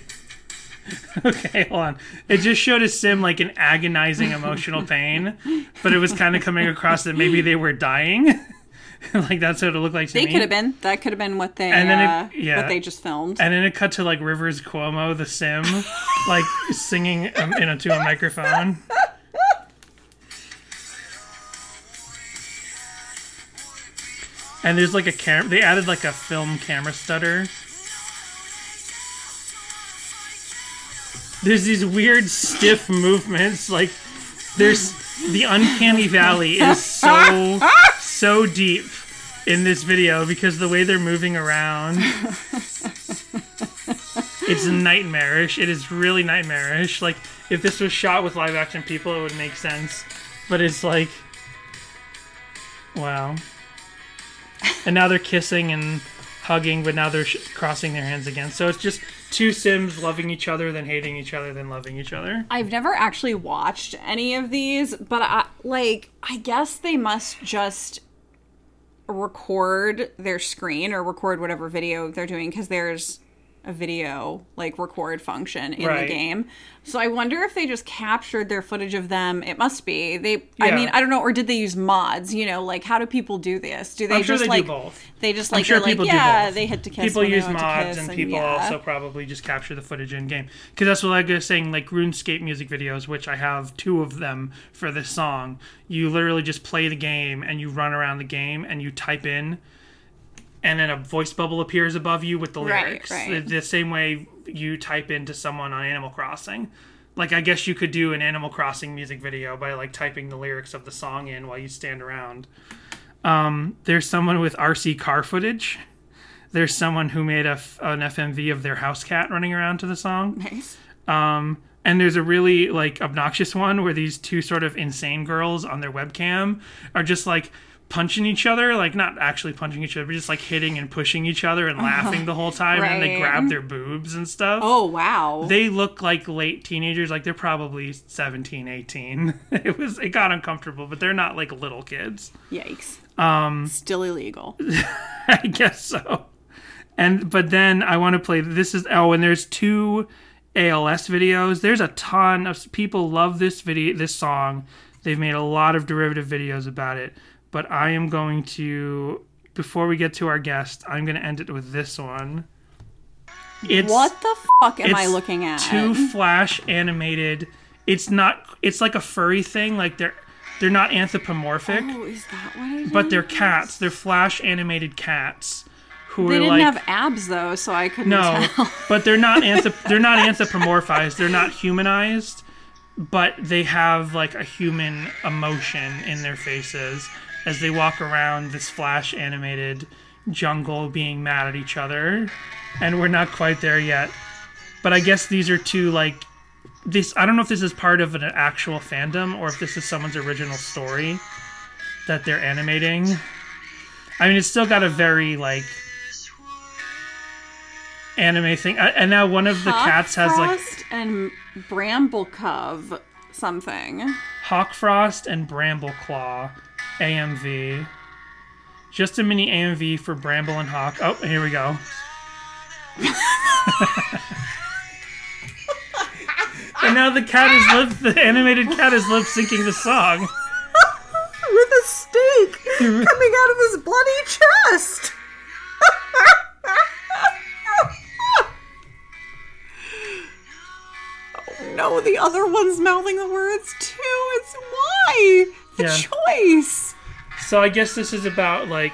Okay, hold on. It just showed a sim like an agonizing emotional pain, but it was kind of coming across that maybe they were dying. like that's what it looked like to me. they me. could have been. That could have been what they And then it- uh, yeah. what they just filmed. And then it cut to like Rivers Cuomo, the sim, like singing um, into a microphone. And there's like a camera. They added like a film camera stutter. There's these weird stiff movements. Like there's the uncanny valley is so so deep in this video because the way they're moving around it's nightmarish. It is really nightmarish. Like if this was shot with live action people, it would make sense. But it's like, wow. And now they're kissing and hugging, but now they're sh- crossing their hands again. So it's just two Sims loving each other, then hating each other, then loving each other. I've never actually watched any of these, but I like I guess they must just record their screen or record whatever video they're doing because there's a video like record function in Right. the game. So I wonder if they just captured their footage of them. It must be. They I mean, I don't know or did they use mods, you know, like how do people do this? Do they I'm sure just they like do both. they just I'm like sure they're like people do yeah, they hit to kiss People use mods, kiss and people yeah. also probably just capture the footage in game. Because that's what I was saying, like RuneScape music videos, which I have two of them for this song. You literally just play the game and you run around the game and you type in, and then a voice bubble appears above you with the lyrics. right. The, the same way you type into someone on Animal Crossing. Like I guess you could do an Animal Crossing music video by like typing the lyrics of the song in while you stand around. Um, there's someone with RC car footage. There's someone who made a an FMV of their house cat running around to the song. Nice. Um, and there's a really like obnoxious one where these two sort of insane girls on their webcam are just like punching each other, like not actually punching each other, but just like hitting and pushing each other and laughing the whole time. And they grab their boobs and stuff. Oh wow. They look like late teenagers, like they're probably 17, 18. It was it got uncomfortable, but they're not like little kids. Yikes. Um still illegal. I guess so. And but then I want to play this is oh and there's two ALS videos. There's a ton of people love this video this song. They've made a lot of derivative videos about it. But I am going to before we get to our guest, I'm going to end it with this one. It's what the fuck am I looking at? Two flash animated. It's not it's like a furry thing like they're they're not anthropomorphic, Oh, is that what it but they're cats. They're flash animated cats who They are didn't like have abs though, so I couldn't no, tell. but they're not anthrop- they're not anthropomorphized. They're not humanized, but they have like a human emotion in their faces as they walk around this flash animated jungle being mad at each other. And we're not quite there yet. But I guess these are two like this I don't know if this is part of an actual fandom or if this is someone's original story that they're animating. I mean, it's still got a very like anime thing. Uh, And now one of the cats has like Hawkfrost and Brambleclaw something. Hawk Frost and Bramble-Claw AMV. Just a mini AMV for Bramble and Hawk. Oh, here we go. and now the cat is lip the animated cat is lip syncing the song. With a stake coming out of his bloody chest. oh no, the other one's mouthing the words too. It's why? The Yeah. choice. So I guess this is about like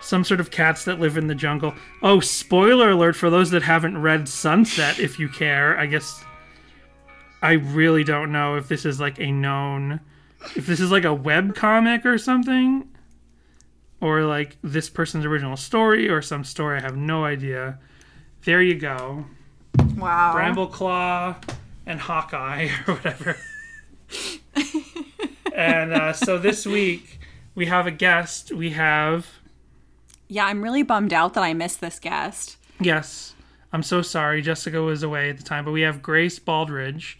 some sort of cats that live in the jungle. Oh, spoiler alert for those that haven't read Sunset if you care. I guess I really don't know if this is like a known if this is like a web comic or something or like this person's original story or some story I have no idea. There you go. Wow. Brambleclaw and Hawkeye or whatever. and uh, so this week we have a guest. We have Yeah, I'm really bummed out that I missed this guest. yes. I'm so sorry. Jessica was away at the time, but we have Grace Baldridge,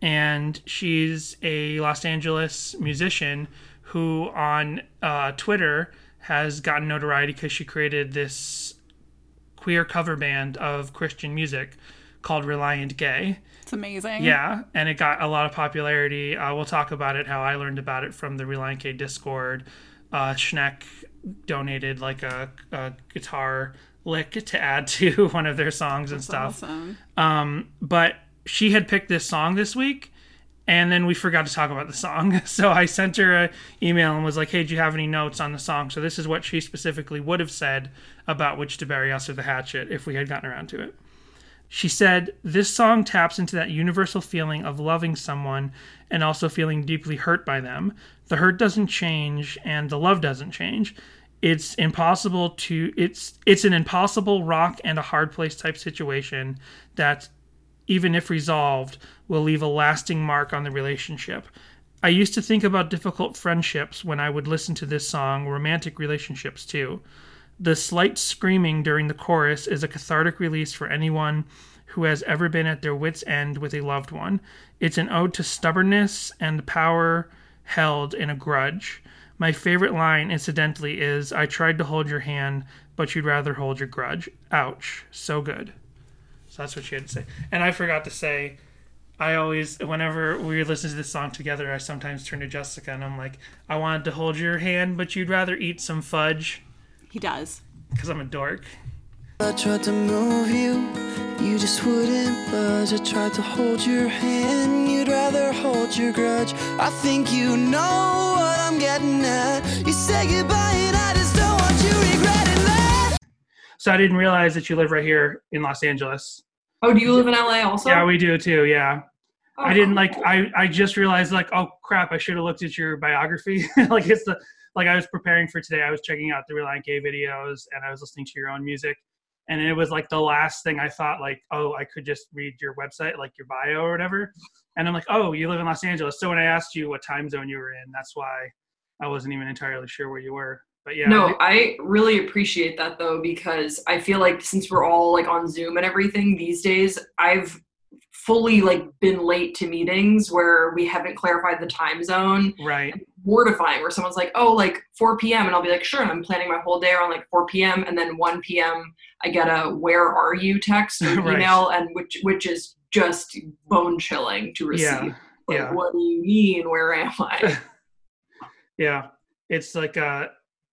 and she's a Los Angeles musician who on uh, Twitter has gotten notoriety because she created this queer cover band of Christian music called Reliant Gay. It's amazing. Yeah, and it got a lot of popularity. Uh, we'll talk about it, how I learned about it from the Relient K Discord. Uh, Schneck donated like a, a guitar lick to add to one of their songs and stuff. Awesome. But she had picked this song this week, and then we forgot to talk about the song. So I sent her an email and was like, hey, do you have any notes on the song? So this is what she specifically would have said about Which to Bury Us or the Hatchet if we had gotten around to it. She said, This song taps into that universal feeling of loving someone and also feeling deeply hurt by them. The hurt doesn't change and the love doesn't change. It's impossible to it's it's an impossible rock and a hard place type situation that even if resolved will leave a lasting mark on the relationship. I used to think about difficult friendships when I would listen to this song, romantic relationships too. The slight screaming during the chorus is a cathartic release for anyone who has ever been at their wits' end with a loved one. It's an ode to stubbornness and power held in a grudge. My favorite line, incidentally, is I tried to hold your hand, but you'd rather hold your grudge. Ouch. So good. So that's what she had to say. And I forgot to say, I always, whenever we listen to this song together, I sometimes turn to Jessica and I'm like, I wanted to hold your hand, but you'd rather eat some fudge He does. because I'm a dork. I tried to move you, you just wouldn't budge. I tried to hold your hand, you'd rather hold your grudge. I think you know what I'm getting at. You say goodbye, and I just don't want you regretting that. So I didn't realize that you live right here in Los Angeles. Oh, do you live in LA also? Yeah, we do too. Yeah. Oh, I didn't oh. like. I I just realized like, oh crap! I should have looked at your biography. like it's the like I was preparing for today. I was checking out the Relient Gay videos and I was listening to your own music, and it was like the last thing I thought like, oh, I could just read your website, like your bio or whatever. And I'm like, oh, you live in Los Angeles. So when I asked you what time zone you were in, that's why I wasn't even entirely sure where you were. But yeah, No, I really appreciate that though because I feel like since we're all like on Zoom and everything these days, I've fully like been late to meetings where we haven't clarified the time zone. right. Mortifying where someone's like, "Oh, like 4 p.m." and I'll be like, "Sure." And I'm planning my whole day around like 4 p.m. and then 1 p.m. I get a "Where are you?" text or Right. email, and which which is just bone chilling to receive. Yeah. Like, yeah. what do you mean? Where am I? Yeah, it's like uh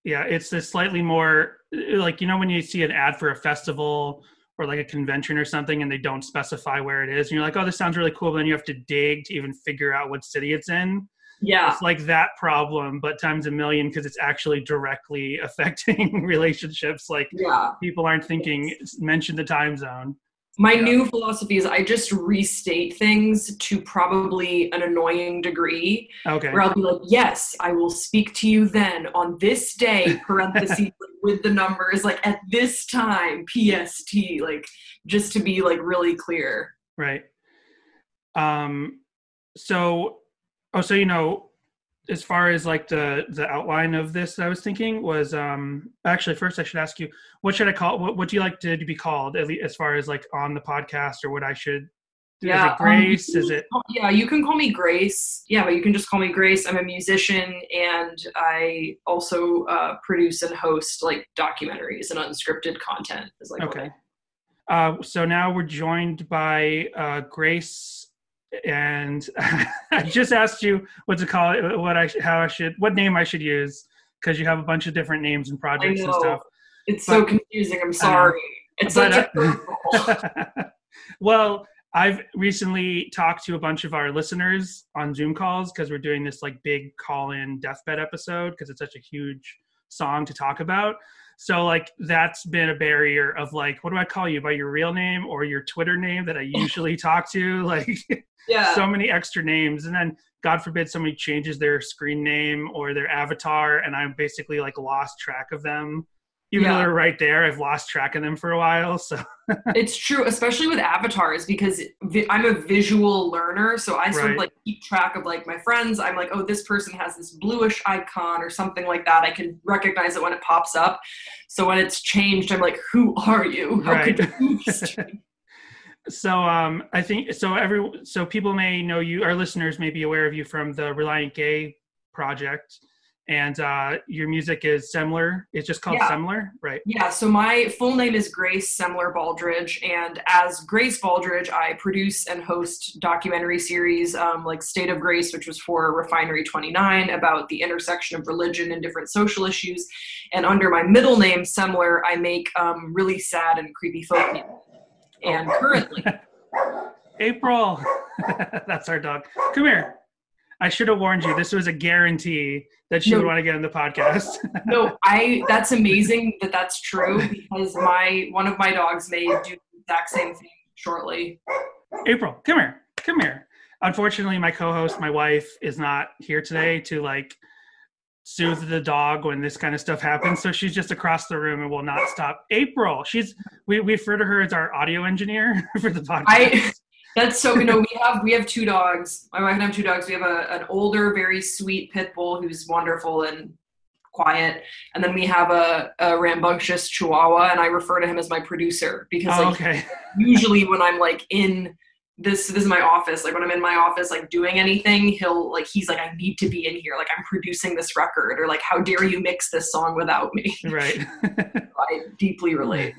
yeah, it's a slightly more like you know when you see an ad for a festival or like a convention or something and they don't specify where it is and you're like, "Oh, this sounds really cool," but then you have to dig to even figure out what city it's in. yeah. It's like that problem but times a million because it's actually directly affecting relationships like Yeah. people aren't thinking mention the time zone. My Yeah. new philosophy is I just restate things to probably an annoying degree Okay. where I'll be like, yes, I will speak to you then on this day, parentheses with the numbers, like at this time, PST, like just to be like really clear. Right. Um so oh so you know as far as like the the outline of this I was thinking was um actually first I should ask you what should I call what what do you like to, to be called at least as far as like on the podcast or what I should is Yeah, it um, Grace is it Oh, Yeah, you can call me Grace. Yeah, but you can just call me Grace. I'm a musician and I also uh, produce and host like documentaries and unscripted content. Is like okay uh so now we're joined by uh Grace and I just asked you what to call it what I how I should what name I should use because you have a bunch of different names and projects and stuff It's so confusing. I'm sorry. It's But, such a uh, well, I've recently talked to a bunch of our listeners on Zoom calls because we're doing this like big call-in deathbed episode because it's such a huge song to talk about. So like that's been a barrier of like, what do I call you by your real name or your Twitter name that I usually talk to? Like yeah. so many extra names, and then God forbid somebody changes their screen name or their avatar, and I'm basically like lost track of them. Even though they're right there, I've lost track of them for a while. So it's true, especially with avatars because vi- I'm a visual learner, so I sort Right. of like keep track of like my friends. I'm like, oh, this person has this bluish icon or something like that. I can recognize it when it pops up. So when it's changed, I'm like, who are you? How Right. could you just so um I think so every so people may know you our listeners may be aware of you from the Relient Gay project. And uh your music is Semler. It's just called Yeah. Semler, right? Yeah, so my full name is Grace Semler Baldridge, and as Grace Baldridge, I produce and host documentary series um, like State of Grace, which was for Refinery 29 about the intersection of religion and different social issues. And under my middle name, Semler, I make um, really sad and creepy folk music. And currently, April. That's our dog. Come here. I should have warned you. This was a guarantee that she No. would want to get in the podcast. no, I that's amazing that that's true because my one of my dogs may do the exact same thing shortly. April, come here. Come here. Unfortunately, my co-host, my wife, is not here today to like soothe the dog when this kind of stuff happens. So she's just across the room and will not stop. April, she's we, we refer to her as our audio engineer for the podcast. I that's so you know we have we have two dogs. My wife and I have two dogs. We have a, an older, very sweet pit bull who's wonderful and quiet, and then we have a, a rambunctious Chihuahua, and I refer to him as my producer because Oh, okay. usually when I'm like in this this is my office like when i'm in my office like doing anything he'll like he's like i need to be in here like i'm producing this record or like how dare you mix this song without me Right. i deeply relate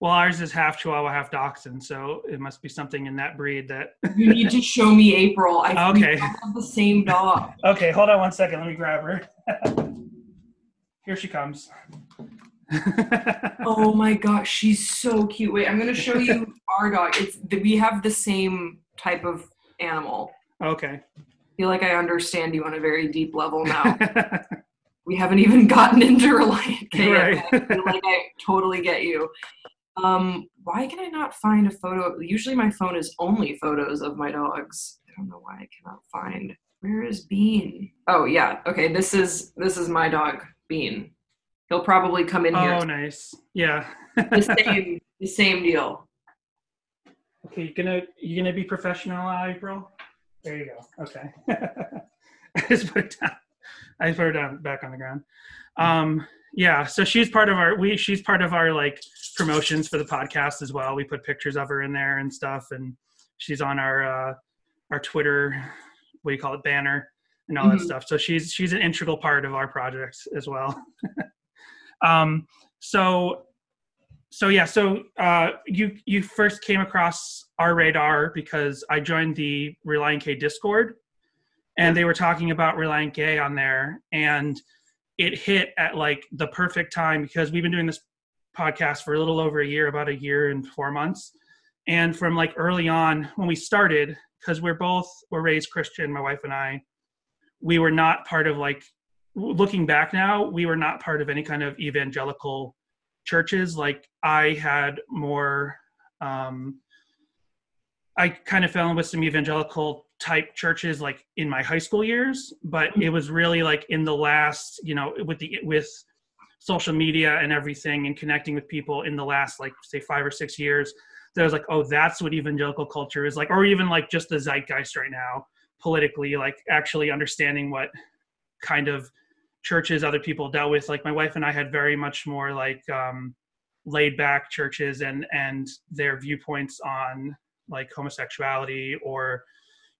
well, ours is half Chihuahua, half Dachshund, so it must be something in that breed that. you need to show me april i Okay. have the same dog Okay, hold on one second. Let me grab her. Here she comes. oh my gosh she's so cute wait i'm gonna show you our dog it's we have the same type of animal okay. I feel like i understand you on a very deep level now we haven't even gotten into Relient K Right. I feel like I totally get you. Um, why can I not find a photo? Usually my phone is only photos of my dogs. I don't know why I cannot find. Where is Bean? Oh yeah, okay. This is this is my dog, Bean. He'll probably come in oh, here. Oh, nice. Yeah. The same, the same deal. Okay, you gonna you gonna be professional, April? There you go. Okay. I just put it down. I put it down back on the ground. Um, yeah, so she's part of our we she's part of our like promotions for the podcast as well. We put pictures of her in there and stuff, and she's on our uh, our Twitter, what do you call it, banner and all that Mhm. stuff. So she's she's an integral part of our projects as well. um, so so yeah, so uh, you you first came across our radar because I joined the Relient K Discord, and they were talking about Relient Gay on there, and it hit at like the perfect time because we've been doing this podcast for a little over a year, about a year and four months, and from like early on when we started, because we're both were raised Christian, my wife and I, we were not part of like looking back now, we were not part of any kind of evangelical churches. Like i had more um i kind of fell in with some evangelical type churches like in my high school years but it was really like in the last you know with the with social media and everything and connecting with people in the last like say five or six years that I was like oh that's what evangelical culture is like or even like just the zeitgeist right now politically like actually understanding what kind of churches other people dealt with. Like my wife and i had very much more like um laid back churches and and their viewpoints on like homosexuality or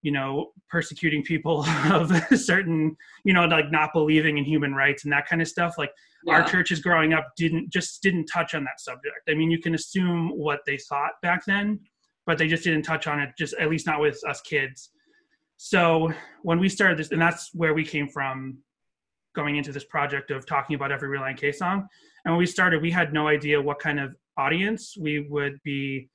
you know persecuting people of certain you know like not believing in human rights and that kind of stuff like our churches growing up didn't just didn't touch on that subject. I mean you can assume what they thought back then but they just didn't touch on it just at least not with us kids. So when we started this and that's where we came from going into this project of talking about every Relient K song. And when we started, we had no idea what kind of audience we would be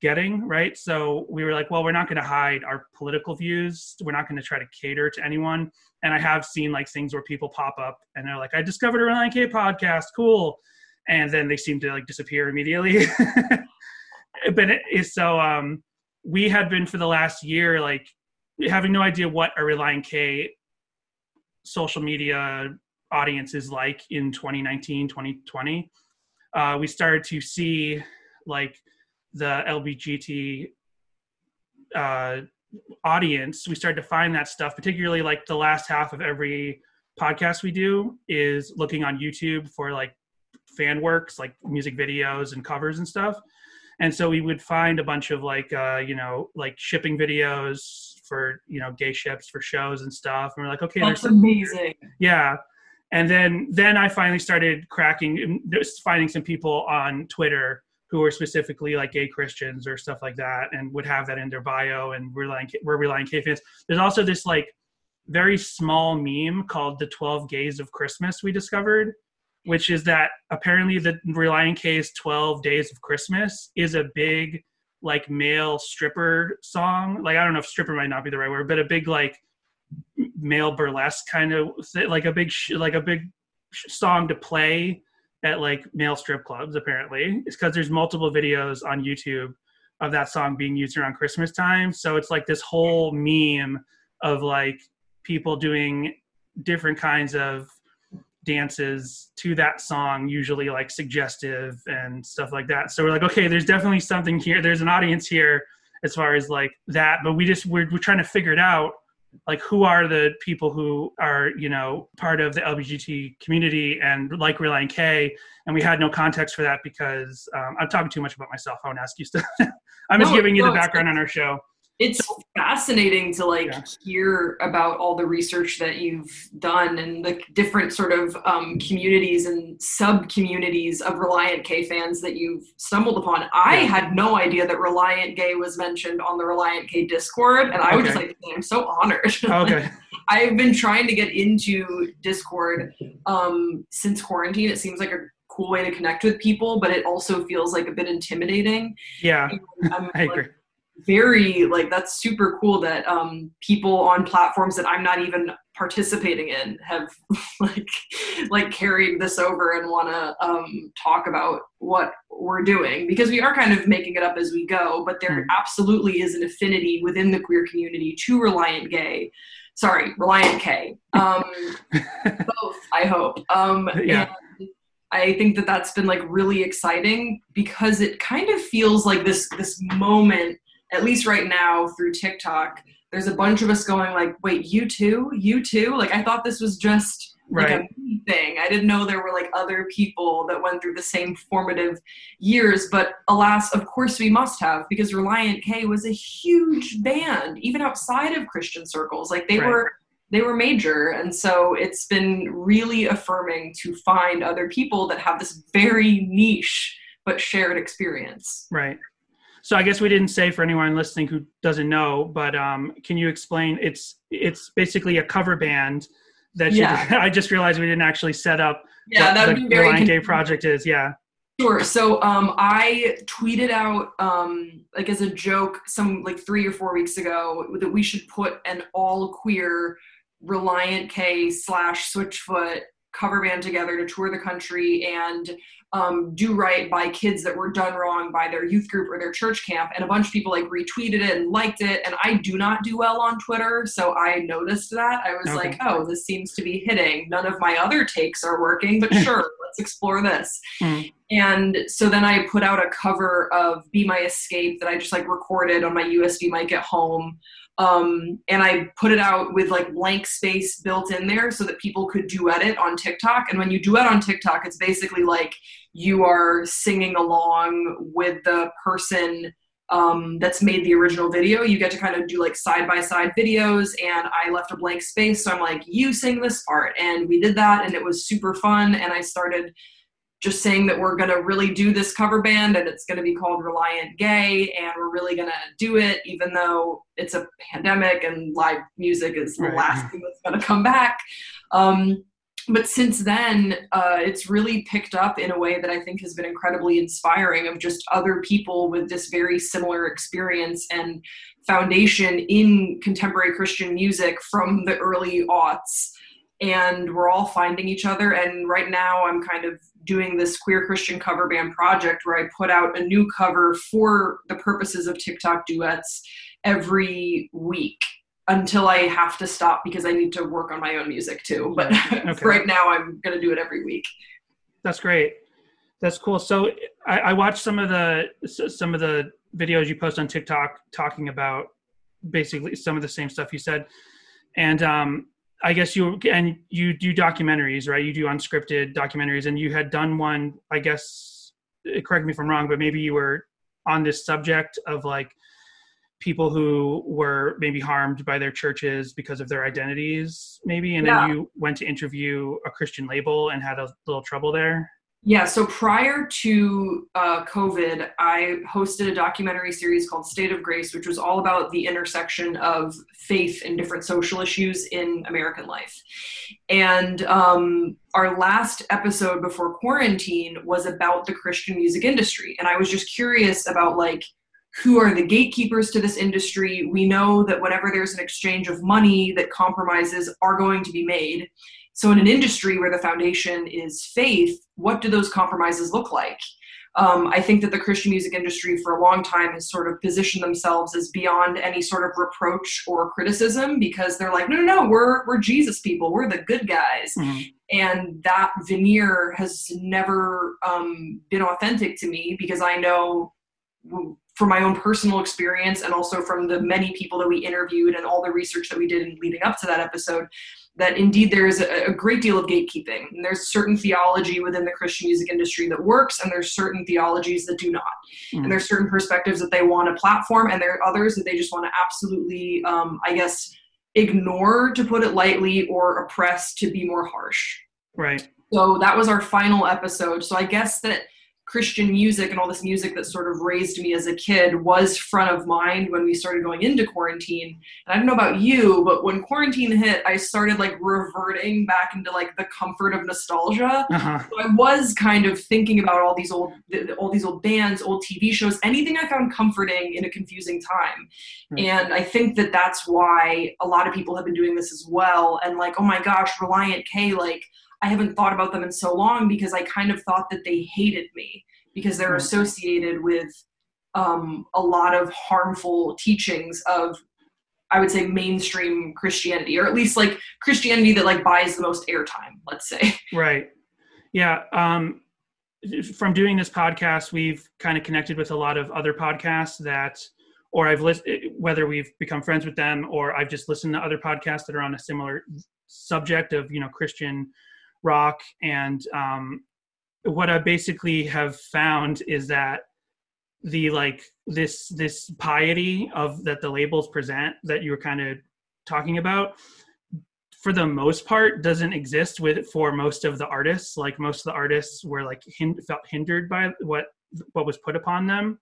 getting, right? So we were like, well, we're not going to hide our political views. We're not going to try to cater to anyone. And I have seen like things where people pop up and they're like, I discovered a Relient K podcast, cool. And then they seem to like disappear immediately. but it is so um we had been for the last year like having no idea what a Relient K social media audience is like in 2019 2020 uh, we started to see like the LBGT uh, audience. We started to find that stuff, particularly like the last half of every podcast we do is looking on YouTube for like fan works, like music videos and covers and stuff. And so we would find a bunch of like, uh, you know, like shipping videos for, you know, gay ships for shows and stuff. And we're like, okay, That's amazing. yeah and then then i finally started cracking finding some people on twitter who are specifically like gay christians or stuff like that and would have that in their bio and we're like we're relient k fans there's also this like very small meme called the 12 gays of christmas we discovered which is that apparently the Relient K's 12 Days of Christmas is a big like male stripper song. Like I don't know if stripper might not be the right word, but a big like male burlesque kind of like a big sh- like a big sh- song to play at like male strip clubs apparently. It's because there's multiple videos on youtube of that song being used around christmas time. So it's like this whole meme of like people doing different kinds of dances to that song usually like suggestive and stuff like that. So we're like okay there's definitely something here. There's an audience here as far as like that but we just we're, we're trying to figure it out like who are the people who are you know part of the lbgt community and like relient k? And we had no context for that because um, i'm talking too much about myself. I won't ask you stuff. I'm just giving you no, the background on our show it's fascinating to like Yeah. hear about all the research that you've done and the different sort of um, communities and sub communities of Relient K fans that you've stumbled upon. I Yeah. had no idea that Relient Gay was mentioned on the Relient K Discord, and I would just like I'm so honored. okay I've been trying to get into Discord um, since quarantine. It seems like a cool way to connect with people, but it also feels like a bit intimidating. yeah I'm i like, agree very like that's super cool that um people on platforms that I'm not even participating in have like like carried this over and want to um talk about what we're doing because we are kind of making it up as we go but there Hmm. absolutely is an affinity within the queer community to relient gay sorry relient k um both i hope um Yeah. and i think that that's been like really exciting because it kind of feels like this this moment at least right now through tiktok there's a bunch of us going like wait you too? You too? Like i thought this was just like right. a thing. I didn't know there were like other people that went through the same formative years but alas of course we must have because relient k was a huge band even outside of christian circles. Like they Right. were they were major and so it's been really affirming to find other people that have this very niche but shared experience. Right so i guess we didn't say for anyone listening who doesn't know but um can you explain it's it's basically a cover band that you, Yeah. i just realized we didn't actually set up yeah that what would the be very Relient Gay project is yeah Sure. So um, I tweeted out um, like as a joke some like three or four weeks ago that we should put an all queer Relient K slash Switchfoot cover band together to tour the country and um, do right by kids that were done wrong by their youth group or their church camp. And a bunch of people like retweeted it and liked it. And I do not do well on Twitter, so I noticed that. I was Okay. like, oh, this seems to be hitting. None of my other takes are working, but sure, let's explore this. Mm. And so then I put out a cover of Be My Escape that I just like recorded on my USB mic at home. Um, and I put it out with like blank space built in there so that people could duet it on TikTok. And when you duet on TikTok, it's basically like you are singing along with the person um, that's made the original video. You get to kind of do like side by side videos, and I left a blank space. So I'm like, you sing this part. And we did that, and it was super fun. And I started just saying that we're going to really do this cover band and it's going to be called Relient Gay and we're really going to do it even though it's a pandemic and live music is the Right. last thing that's going to come back. Um, but since then, uh, it's really picked up in a way that I think has been incredibly inspiring of just other people with this very similar experience and foundation in contemporary Christian music from the early aughts and we're all finding each other. And right now, I'm kind of doing this queer Christian cover band project where I put out a new cover for the purposes of TikTok duets every week until I have to stop because I need to work on my own music too. But Okay. right now, I'm going to do it every week. That's great. That's cool. So I, I watched some of the some of the videos you post on TikTok talking about basically some of the same stuff you said, and um, I guess you and you do documentaries, right? You do unscripted documentaries, and you had done one. I guess correct me if I'm wrong, but maybe you were on this subject of like people who were maybe harmed by their churches because of their identities, maybe, and Yeah. then you went to interview a Christian label and had a little trouble there. Yeah, so prior to uh, COVID, I hosted a documentary series called State of Grace, which was all about the intersection of faith and different social issues in American life. And um, our last episode before quarantine was about the Christian music industry. And I was just curious about like, who are the gatekeepers to this industry? We know that whenever there's an exchange of money, that compromises are going to be made. So, in an industry where the foundation is faith, what do those compromises look like? Um, I think that the Christian music industry for a long time has sort of positioned themselves as beyond any sort of reproach or criticism because they're like, no, no, no, we're we're Jesus people, we're the good guys, and that veneer has never um, been authentic to me because I know from my own personal experience and also from the many people that we interviewed and all the research that we did in leading up to that episode that indeed there is a, a great deal of gatekeeping and there's certain theology within the christian music industry that works and there's certain theologies that do not and there's certain perspectives that they want to platform and there are others that they just want to absolutely um, i guess ignore to put it lightly or oppress to be more harsh Right. so that was our final episode. So I guess that Christian music and all this music that sort of raised me as a kid was front of mind when we started going into quarantine. And I don't know about you, but when quarantine hit, I started like reverting back into like the comfort of nostalgia. Uh-huh. So I was kind of thinking about all these old all these old bands, old TV shows, anything I found comforting in a confusing time. Right. And I think that that's why a lot of people have been doing this as well. And like, oh my gosh, Relient K, like I haven't thought about them in so long because I kind of thought that they hated me because they're associated with um, a lot of harmful teachings of I would say mainstream Christianity, or at least like Christianity that like buys the most airtime, let's say. Right. Yeah. Um, from doing this podcast, we've kind of connected with a lot of other podcasts that, or I've listened, whether we've become friends with them or I've just listened to other podcasts that are on a similar subject of, you know, Christian rock. And um, what I basically have found is that the like this this piety of that the labels present that you were kind of talking about for the most part doesn't exist with for most of the artists. Like most of the artists were like hin- felt hindered by what what was put upon them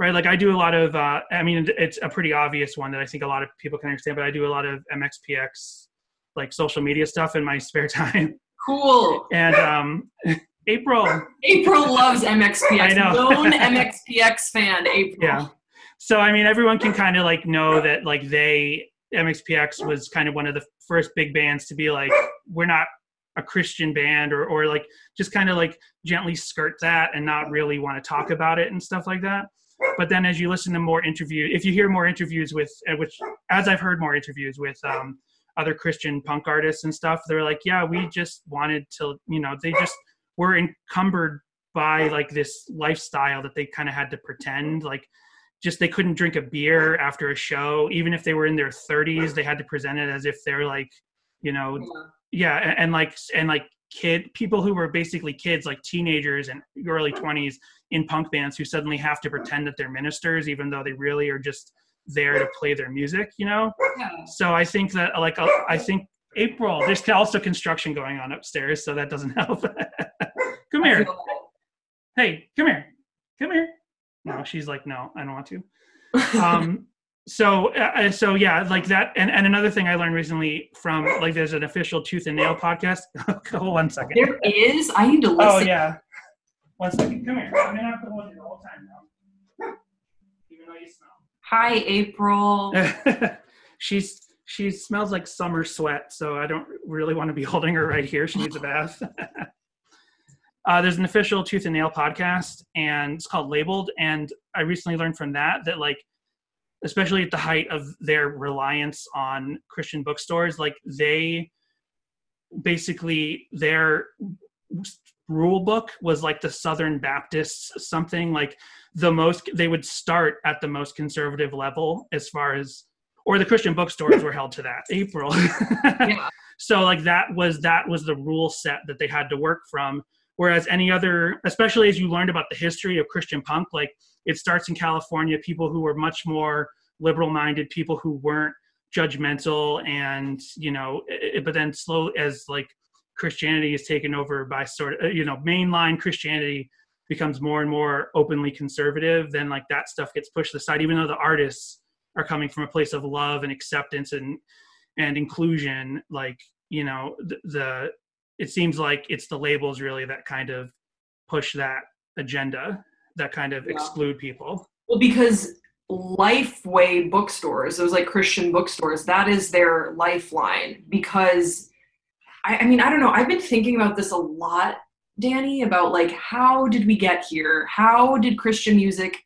right? Like i do a lot of uh i mean it's a pretty obvious one that i think a lot of people can understand but i do a lot of mxpx like social media stuff in my spare time Cool. and um april April loves MXPX. I know. Known MXPX fan, April. yeah so i mean everyone can kind of like know that like they mxpx was kind of one of the first big bands to be like we're not a christian band or or like just kind of like gently skirt that and not really want to talk about it and stuff like that but then as you listen to more interview if you hear more interviews with uh, which as i've heard more interviews with um other christian punk artists and stuff they're like yeah we just wanted to you know they just were encumbered by like this lifestyle that they kind of had to pretend like just they couldn't drink a beer after a show. Even if they were in their 30s they had to present it as if they're like you know yeah and, and like and like kid people who were basically kids like teenagers and early 20s in punk bands who suddenly have to pretend that they're ministers even though they really are just there to play their music you know? Yeah. so i think that like uh, i think april there's also construction going on upstairs so that doesn't help. Come here. Hey come here. Come here. No she's like no i don't want to. Um so uh, so yeah like that and, and another thing i learned recently from like there's an official tooth and nail podcast. Hold one second. There is. I need to listen. oh yeah. One second. Come here. I'm gonna have to hold you the whole time now even though you smell Hi, April. she's she smells like summer sweat, so I don't really want to be holding her right here. She needs a bath. uh, there's an official tooth and nail podcast, and it's called Labeled. And I recently learned from that that like, especially at the height of their reliance on Christian bookstores, like they basically their rule book was like the Southern Baptists something like the most they would start at the most conservative level as far as or the Christian bookstores were held to that. April. Yeah. so like that was that was the rule set that they had to work from whereas any other especially as you learned about the history of christian punk like it starts in california people who were much more liberal minded people who weren't judgmental and you know it, but then slow as like christianity is taken over by sort of you know mainline christianity becomes more and more openly conservative then like that stuff gets pushed aside even though the artists are coming from a place of love and acceptance and and inclusion like you know the, the it seems like it's the labels really that kind of push that agenda that kind of Yeah. exclude people Well, because Lifeway bookstores, those like Christian bookstores, that is their lifeline. Because I, I mean, I don't know. I've been thinking about this a lot, Danny, about like how did we get here? How did Christian music,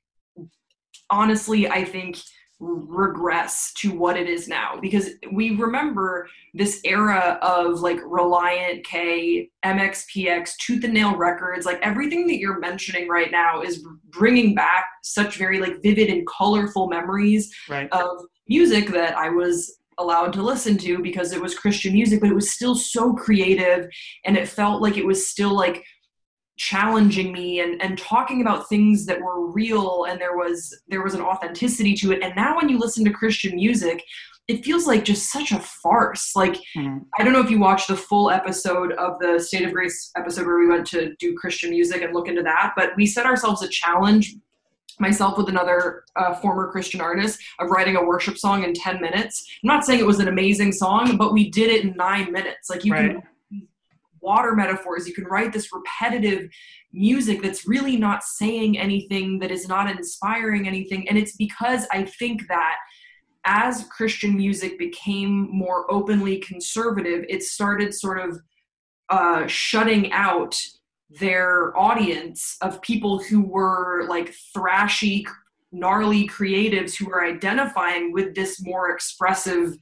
honestly, I think regress to what it is now because we remember this era of like relient k mxpx tooth and nail records like everything that you're mentioning right now is bringing back such very like vivid and colorful memories right of music that I was allowed to listen to because it was Christian music, but it was still so creative and it felt like it was still like challenging me and, and talking about things that were real and there was there was an authenticity to it. And now when you listen to Christian music, it feels like just such a farce. Like Mhm. I don't know if you watched the full episode of the State of Grace episode where we went to do Christian music and look into that, but we set ourselves a challenge myself with another uh, former Christian artist of writing a worship song in 10 minutes. I'm not saying it was an amazing song, but we did it in nine minutes. Like you Right. can water metaphors, you can write this repetitive music that's really not saying anything, that is not inspiring anything. And it's because I think that as Christian music became more openly conservative, it started sort of uh, shutting out their audience of people who were like thrashy, gnarly creatives who were identifying with this more expressive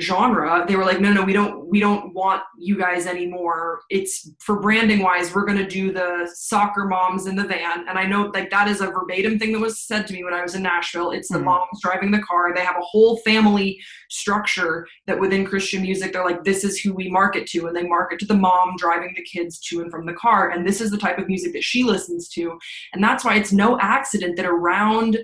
genre they were like no no we don't we don't want you guys anymore. It's for branding wise we're going to do the soccer moms in the van. And i know like that is a verbatim thing that was said to me when i was in nashville. It's the Mhm. moms driving the car. They have a whole family structure that within christian music they're like this is who we market to and they market to the mom driving the kids to and from the car. And this is the type of music that she listens to. And that's why it's no accident that around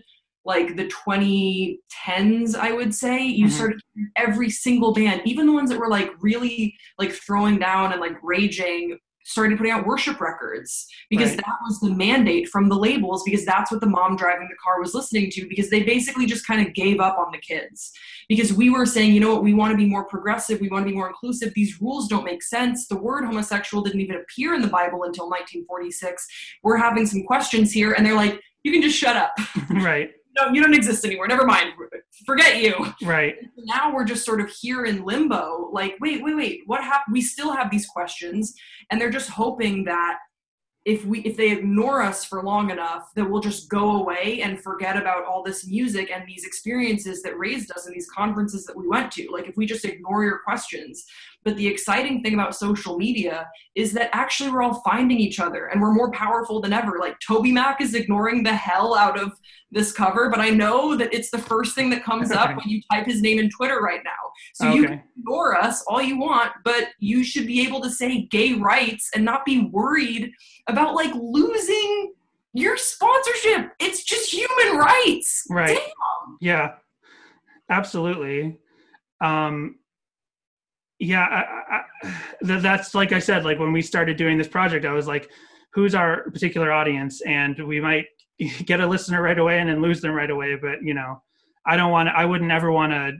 like the 2010s i would say you Mhm. started every single band even the ones that were like really like throwing down and like raging started putting out worship records because Right. that was the mandate from the labels because that's what the mom driving the car was listening to because they basically just kind of gave up on the kids. Because we were saying you know what? We want to be more progressive. We want to be more inclusive. These rules don't make sense. The word homosexual didn't even appear in the bible until 1946 we're having some questions here and they're like you can just shut up. Right no you don't exist anymore. Never mind. Forget you. Right. Now we're just sort of here in limbo. Like wait wait wait. What happened we still have these questions and they're just hoping that if we if they ignore us for long enough that we'll just go away and forget about all this music and these experiences that raised us and these conferences that we went to. Like if we just ignore your questions. But the exciting thing about social media is that actually we're all finding each other and we're more powerful than ever. Like toby mac is ignoring the hell out of this cover but i know that it's the first thing that comes up when you type his name in twitter right now so you can ignore us all you want but you should be able to say gay rights and not be worried about like losing your sponsorship it's just human rights Right. Damn. Yeah, absolutely. Um, yeah, I, I, that's like I said. Like when we started doing this project, I was like, "Who's our particular audience?" And we might get a listener right away and then lose them right away. But you know, I don't want. I wouldn't ever want to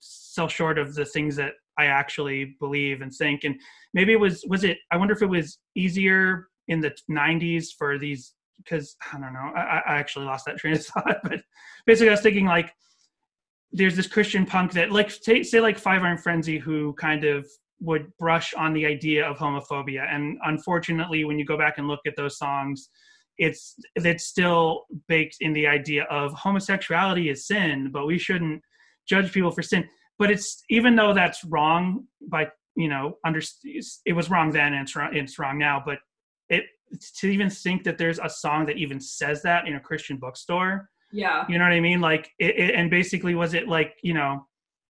sell short of the things that I actually believe and think. And maybe it was was it? I wonder if it was easier in the '90s for these because I don't know. I, I actually lost that train of thought. But basically, I was thinking like there's this Christian punk that like say, say like Five Iron Frenzy who kind of would brush on the idea of homophobia and unfortunately when you go back and look at those songs it's it's still baked in the idea of homosexuality is sin but we shouldn't judge people for sin but it's even though that's wrong by you know under it was wrong then and it's wrong, it's wrong now but it to even think that there's a song that even says that in a Christian bookstore. Yeah. You know what I mean? Like, it, it, and basically, was it like, you know,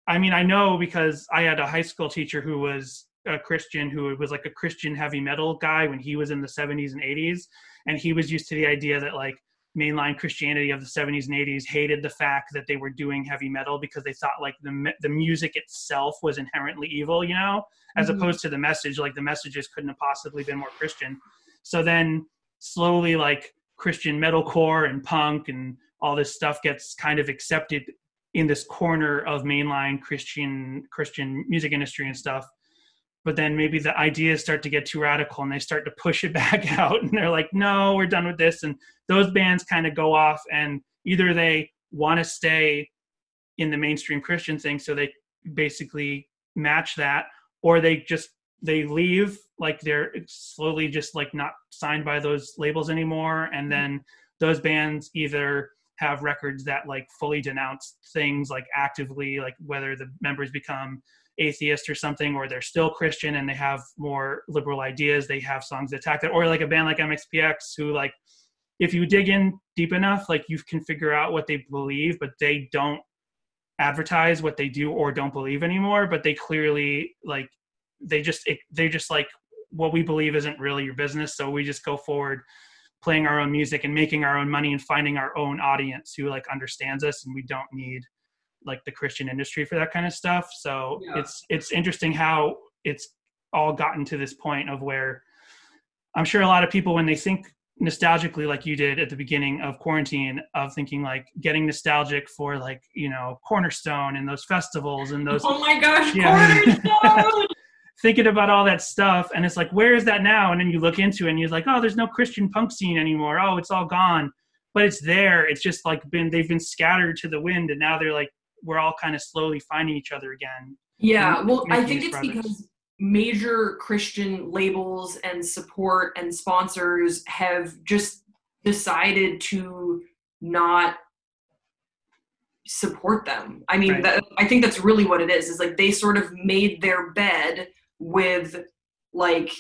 I mean, I know because I had a high school teacher who was a Christian who was like a Christian heavy metal guy when he was in the 70s and 80s. And he was used to the idea that like mainline Christianity of the 70s and 80s hated the fact that they were doing heavy metal because they thought like the, the music itself was inherently evil, you know, as Mhm. opposed to the message. Like the messages couldn't have possibly been more Christian. So then slowly, like Christian metalcore and punk and all this stuff gets kind of accepted in this corner of mainline Christian Christian music industry and stuff. But then maybe the ideas start to get too radical and they start to push it back out and they're like, no, we're done with this. And those bands kind of go off and either they want to stay in the mainstream Christian thing, so they basically match that, or they just they leave like they're slowly just like not signed by those labels anymore and mm-hmm. then those bands either have records that like fully denounce things like actively like whether the members become atheist or something or they're still christian and they have more liberal ideas they have songs that attack that or like a band like mxpx who like if you dig in deep enough like you can figure out what they believe but they don't advertise what they do or don't believe anymore but they clearly like they just it, they just like what we believe isn't really your business so we just go forward playing our own music and making our own money and finding our own audience who like understands us and we don't need like the christian industry for that kind of stuff so Yeah. it's it's interesting how it's all gotten to this point of where i'm sure a lot of people when they think nostalgically like you did at the beginning of quarantine of thinking like getting nostalgic for like you know cornerstone and those festivals and those Oh my gosh, Yeah. cornerstone! thinking about all that stuff and it's like where is that now and then you look into it and you're like oh there's no christian punk scene anymore oh it's all gone but it's there it's just like been they've been scattered to the wind and now they're like we're all kind of slowly finding each other again Yeah, well, I think it's because major Christian labels and support and sponsors have just decided to not support them. I mean, Right. that, I think that's really what it is. Is like they sort of made their bed with like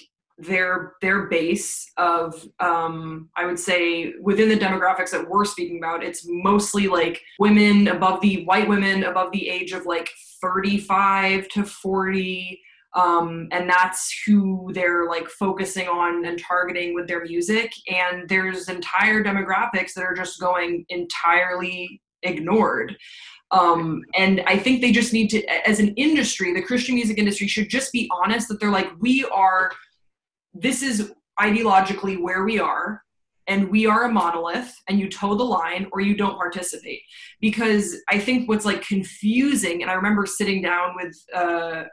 their their base of um i would say within the demographics that we're speaking about it's mostly like women above the white women above the age of like 35 to 40 um, and that's who they're like focusing on and targeting with their music. And there's entire demographics that are just going entirely ignored. Um, and i think they just need to as an industry the christian music industry should just be honest that they're like we are this is ideologically where we are and we are a monolith and you toe the line or you don't participate. Because i think what's like confusing and i remember sitting down with uh,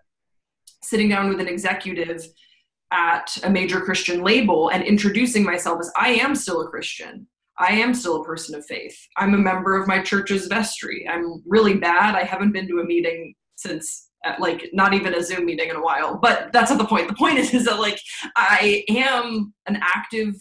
sitting down with an executive at a major christian label and introducing myself as i am still a christian. I am still a person of faith. I'm a member of my church's vestry. I'm really bad. I haven't been to a meeting since uh, like not even a zoom meeting in a while. But that's not the point. The point is, is that like i am an active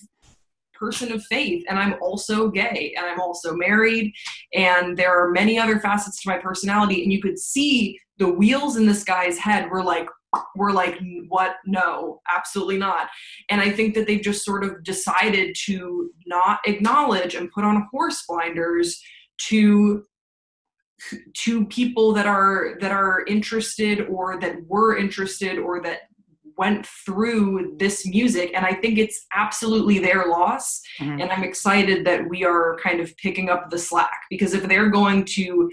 person of faith and i'm also gay and i'm also married and there are many other facets to my personality and you could see the wheels in this guy's head were like were like what? No absolutely not. And i think that they've just sort of decided to not acknowledge and put on horse blinders to to people that are that are interested or that were interested or that went through this music. And i think it's absolutely their loss. Mhm. and i'm excited that we are kind of picking up the slack. Because if they're going to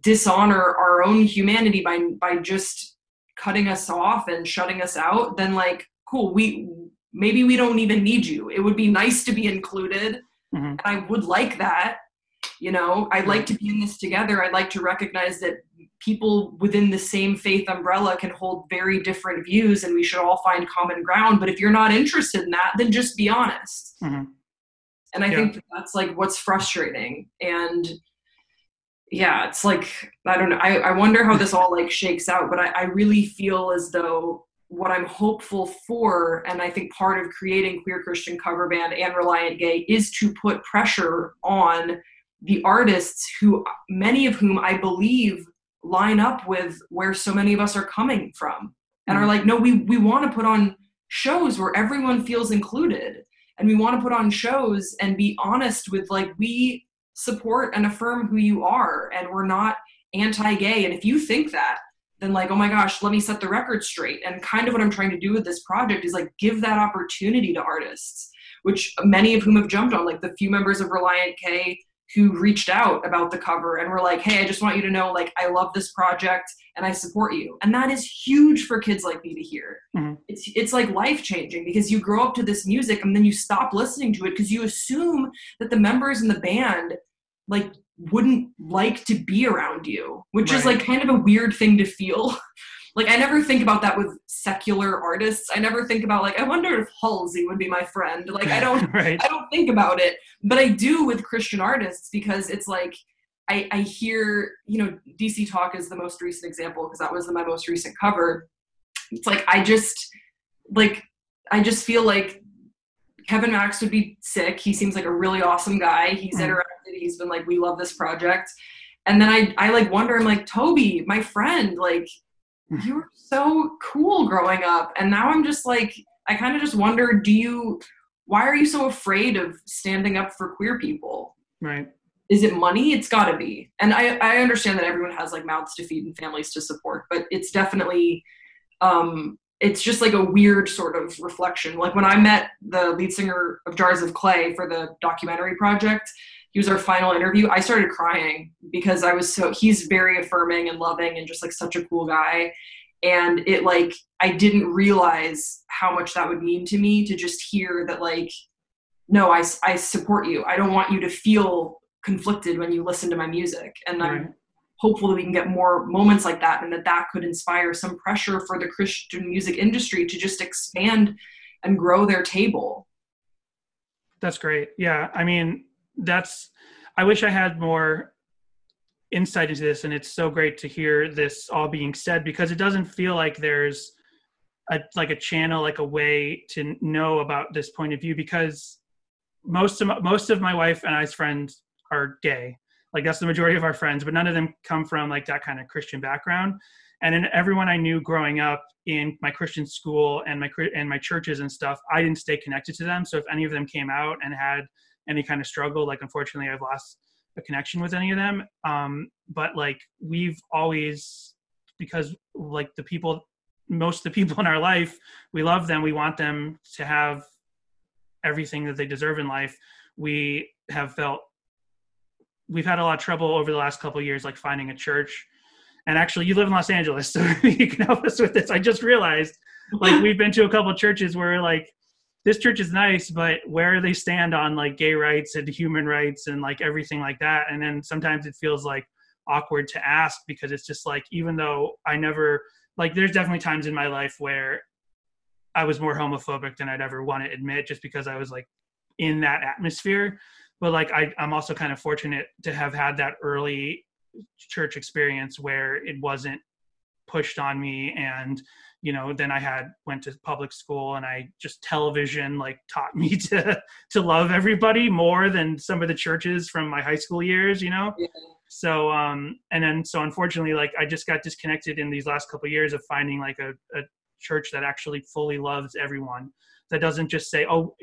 dishonor our own humanity by by just cutting us off and shutting us out then like cool we maybe we don't even need you. It would be nice to be included. Mhm. and i would like that you know? I'd like to be in this together. I'd like to recognize that people within the same faith umbrella can hold very different views and we should all find common ground. But if you're not interested in that then just be honest. Mhm. and i Yeah. think that that's like what's frustrating. And yeah it's like i don't know i, I wonder how this all like shakes out but I, I really feel as though what i'm hopeful for and i think part of creating queer christian cover band and relient gay is to put pressure on the artists who many of whom i believe line up with where so many of us are coming from and are mm-hmm. like no we we want to put on shows where everyone feels included and we want to put on shows and be honest with like we support and affirm who you are and we're not anti-gay. And if you think that then like oh my gosh let me set the record straight. And kind of what i'm trying to do with this project is like give that opportunity to artists which many of whom have jumped on like the few members of relient k who reached out about the cover and were like hey i just want you to know like i love this project and i support you. And that is huge for kids like me to hear. Mhm. it's it's like life changing because you grow up to this music and then you stop listening to it because you assume that the members in the band like wouldn't like to be around you which is like kind of a weird thing to feel like i never think about that with secular artists i never think about like i wonder if halsey would be my friend like i don't right. I don't think about it, but I do with Christian artists because it's like I, I hear, you know, DC Talk is the most recent example because that was my most recent cover. It's like I just like I just feel like Kevin Max would be sick. He seems like a really awesome guy. He's Mm. interacted. He's been like, we love this project. And then I, I like wonder, I'm like, Toby, my friend, like, you were so cool growing up. And now I'm just like, I kind of just wonder, do you, why are you so afraid of standing up for queer people? Right. Is it money? It's gotta be. And I, I understand that everyone has like mouths to feed and families to support, but it's definitely, um, it's just like a weird sort of reflection. Like when I met the lead singer of Jars of Clay for the documentary project, he was our final interview. I started crying because I was so he's very affirming and loving and just like such a cool guy. And it like I didn't realize how much that would mean to me to just hear that like no, I, I support you. I don't want you to feel conflicted when you listen to my music. And I'm Right. hopeful that we can get more moments like that and that that could inspire some pressure for the Christian music industry to just expand and grow their table. That's great. Yeah. I mean, that's, I wish I had more insight into this. And it's so great to hear this all being said because it doesn't feel like there's a, like a channel, like a way to know about this point of view because most of, most of my wife and I's friends are gay. Like that's the majority of our friends, but none of them come from like that kind of Christian background. And in everyone I knew growing up in my Christian school and my and my churches and stuff, I didn't stay connected to them. So if any of them came out and had any kind of struggle, like unfortunately I've lost a connection with any of them. Um, but like we've always because like the people most of the people in our life, we love them, we want them to have everything that they deserve in life. We have felt we've had a lot of trouble over the last couple of years like finding a church and actually you live in los angeles so you can help us with this i just realized like we've been to a couple of churches where like this church is nice but where they stand on like gay rights and human rights and like everything like that and then sometimes it feels like awkward to ask because it's just like even though i never like there's definitely times in my life where i was more homophobic than i'd ever want to admit just because i was like in that atmosphere but like I, i'm also kind of fortunate to have had that early church experience where it wasn't pushed on me and you know then i had went to public school and i just television like taught me to to love everybody more than some of the churches from my high school years you know Yeah. so um and then so unfortunately like i just got disconnected in these last couple of years of finding like a, a church that actually fully loves everyone that doesn't just say oh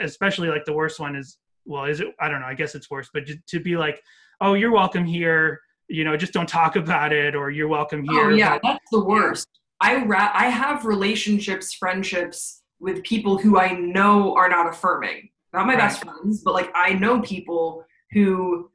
especially like the worst one is well is it i don't know i guess it's worse but to, to be like oh you're welcome here you know just don't talk about it or you're welcome here Oh yeah, but- that's the worst. I ra- I have relationships, friendships with people who I know are not affirming. Not my best friends, but like I know people who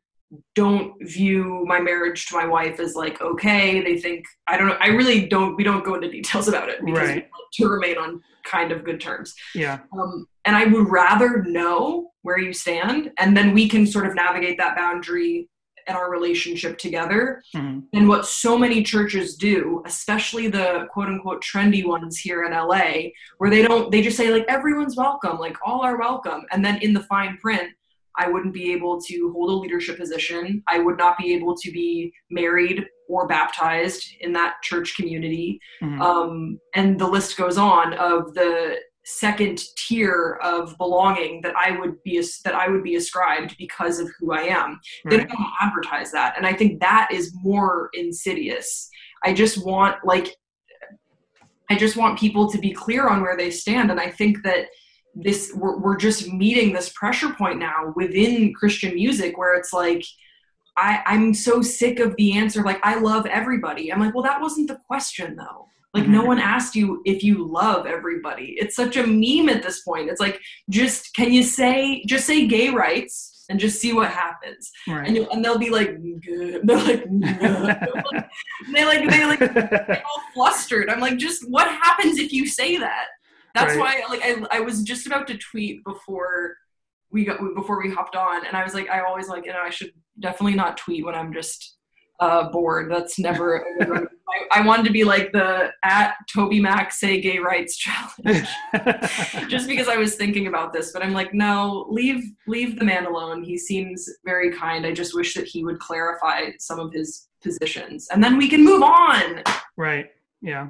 don't view my marriage to my wife as like okay. They think I don't know. I really don't. We don't go into details about it because we Right. to remain on kind of good terms. yeah Um, and I would rather know where you stand, and then we can sort of navigate that boundary in our relationship together Mhm. and what so many churches do, especially the quote unquote trendy ones here in LA, where they don't, they just say like everyone's welcome, like all are welcome. And then in the fine print, I wouldn't be able to hold a leadership position. I would not be able to be married or baptized in that church community. Mhm. Um, and the list goes on of the second tier of belonging that I would be that I would be ascribed because of who I am they right. don't advertise that and i think that is more insidious i just want like I just want people to be clear on where they stand. And I think that this we're, we're just meeting this pressure point now within Christian music where it's like I, I'm so sick of the answer like I love everybody. I'm like, well, that wasn't the question though. Like no mm-hmm. one asked you if you love everybody. It's such a meme at this point. It's like just can you say just say gay rights and just see what happens. Right. And you, and they'll be like "Good." they're like they like they like all flustered. I'm like just what happens if you say that? That's Right. why like I I was just about to tweet before we got before we hopped on and I was like I always like you know I should definitely not tweet when I'm just uh, bored. That's never. a good one. I, I wanted to be like the at Toby Mac say gay rights challenge, just because I was thinking about this. But I'm like, no, leave leave the man alone. He seems very kind. I just wish that he would clarify some of his positions, and then we can move on. Right. Yeah.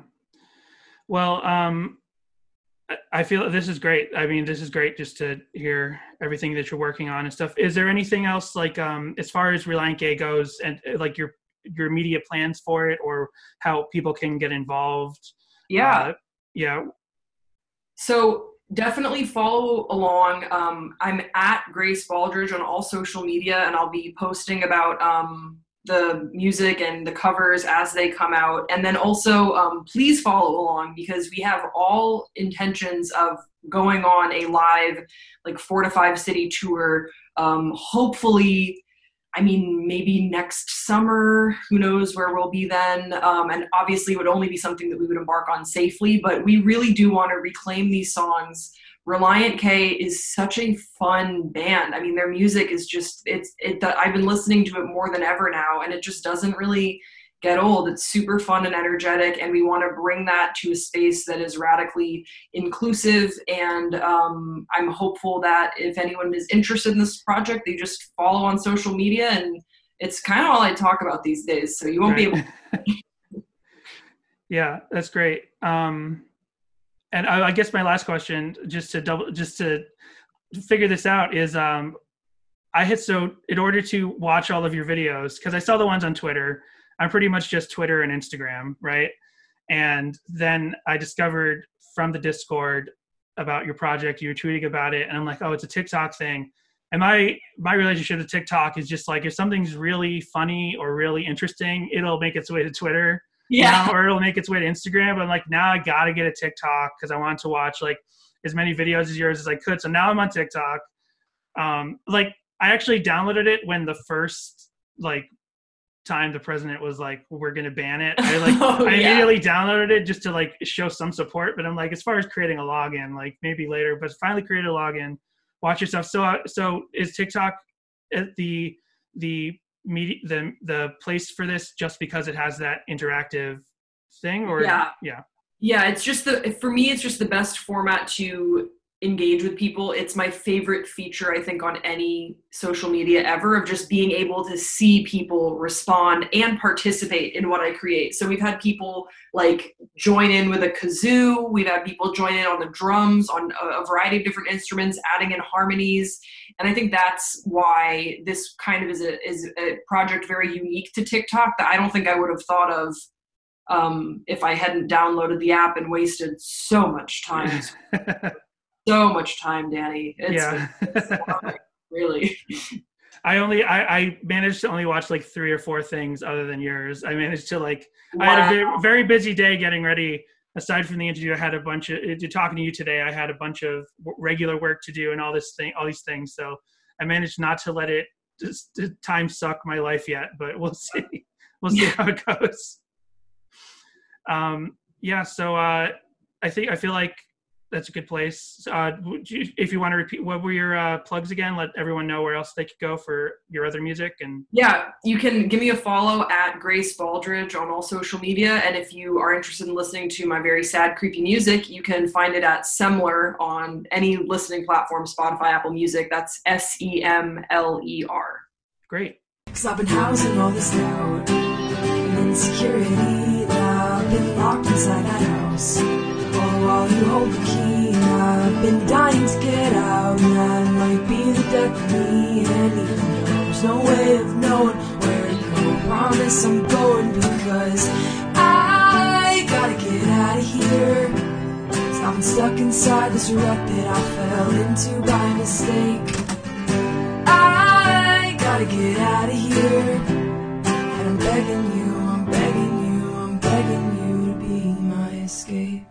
Well, um, I- feel this is great. I mean, this is great just to hear everything that you're working on and stuff. Is there anything else like, um, as far as Relient Gay goes, and like your your immediate plans for it, or how people can get involved? Yeah. Uh, yeah. So definitely follow along. Um, I'm at Grace Baldridge on all social media, and I'll be posting about um, the music and the covers as they come out. And then also, um, please follow along because we have all intentions of going on a live, like four to five city tour. Um, hopefully. I mean, maybe next summer, who knows where we'll be then. Um, and obviously, it would only be something that we would embark on safely, but we really do want to reclaim these songs. Relient K is such a fun band. I mean, their music is just, it's, it, I've been listening to it more than ever now, and it just doesn't really get old. It's super fun and energetic, and we want to bring that to a space that is radically inclusive. And um, I'm hopeful that if anyone is interested in this project, they just follow on social media, and it's kind of all I talk about these days. So you won't be able. Yeah, that's great. Um, and I, I guess my last question, just to double, just to figure this out, is um, I had so in order to watch all of your videos because I saw the ones on Twitter. I'm pretty much just Twitter and Instagram, right? And then I discovered from the Discord about your project. You were tweeting about it, and I'm like, oh, it's a TikTok thing. And my my relationship to TikTok is just like if something's really funny or really interesting, it'll make its way to Twitter you Yeah. know, or it'll make its way to Instagram. But I'm like, now I gotta get a TikTok because I want to watch like as many videos as yours as I could. So now I'm on TikTok. Um, like I actually downloaded it when the first like time the president was like, we're gonna ban it. I like Oh, I yeah. immediately downloaded it just to like show some support. But I'm like, as far as creating a login, like maybe later. But finally created a login. Watch yourself. So uh, so is TikTok the the media the the place for this just because it has that interactive thing or Yeah. yeah Yeah, it's just the for me it's just the best format to engage with people. It's my favorite feature I think on any social media ever of just being able to see people respond and participate in what I create. So we've had people like join in with a kazoo, we've had people join in on the drums on a, variety of different instruments, adding in harmonies, and I think that's why this kind of is a is a project very unique to TikTok that I don't think I would have thought of um, if I hadn't downloaded the app and wasted so much time. so much time, Danny. It's yeah. really. i only I, I managed to only watch like three or four things other than yours. I managed to like i had a very, very busy day getting ready. Aside from the interview i had a bunch of uh, talking to you today i had a bunch of regular work to do and all this thing all these things. So i managed not to let it just time suck my life yet but we'll see. We'll see how it goes. Um yeah so uh i think i feel like that's a good place uh would you, if you want to repeat what were your uh plugs again let everyone know where else they could go for your other music and Yeah, you can give me a follow at Grace Baldridge on all social media. And if you are interested in listening to my very sad, creepy music, you can find it at Semler on any listening platform Spotify, Apple Music. That's S E M L E R. great Cause I've been housing all this doubt and insecurity. I've been locked inside that house. Oh, you hold the key, I've been dying to get out. That might be the death of me. And even though there's no way of knowing where to go, promise I'm going because I gotta get out of here. i I've stuck inside this rut that I fell into by mistake. I gotta get out of here. And I'm begging you, I'm begging you, I'm begging you to be my escape.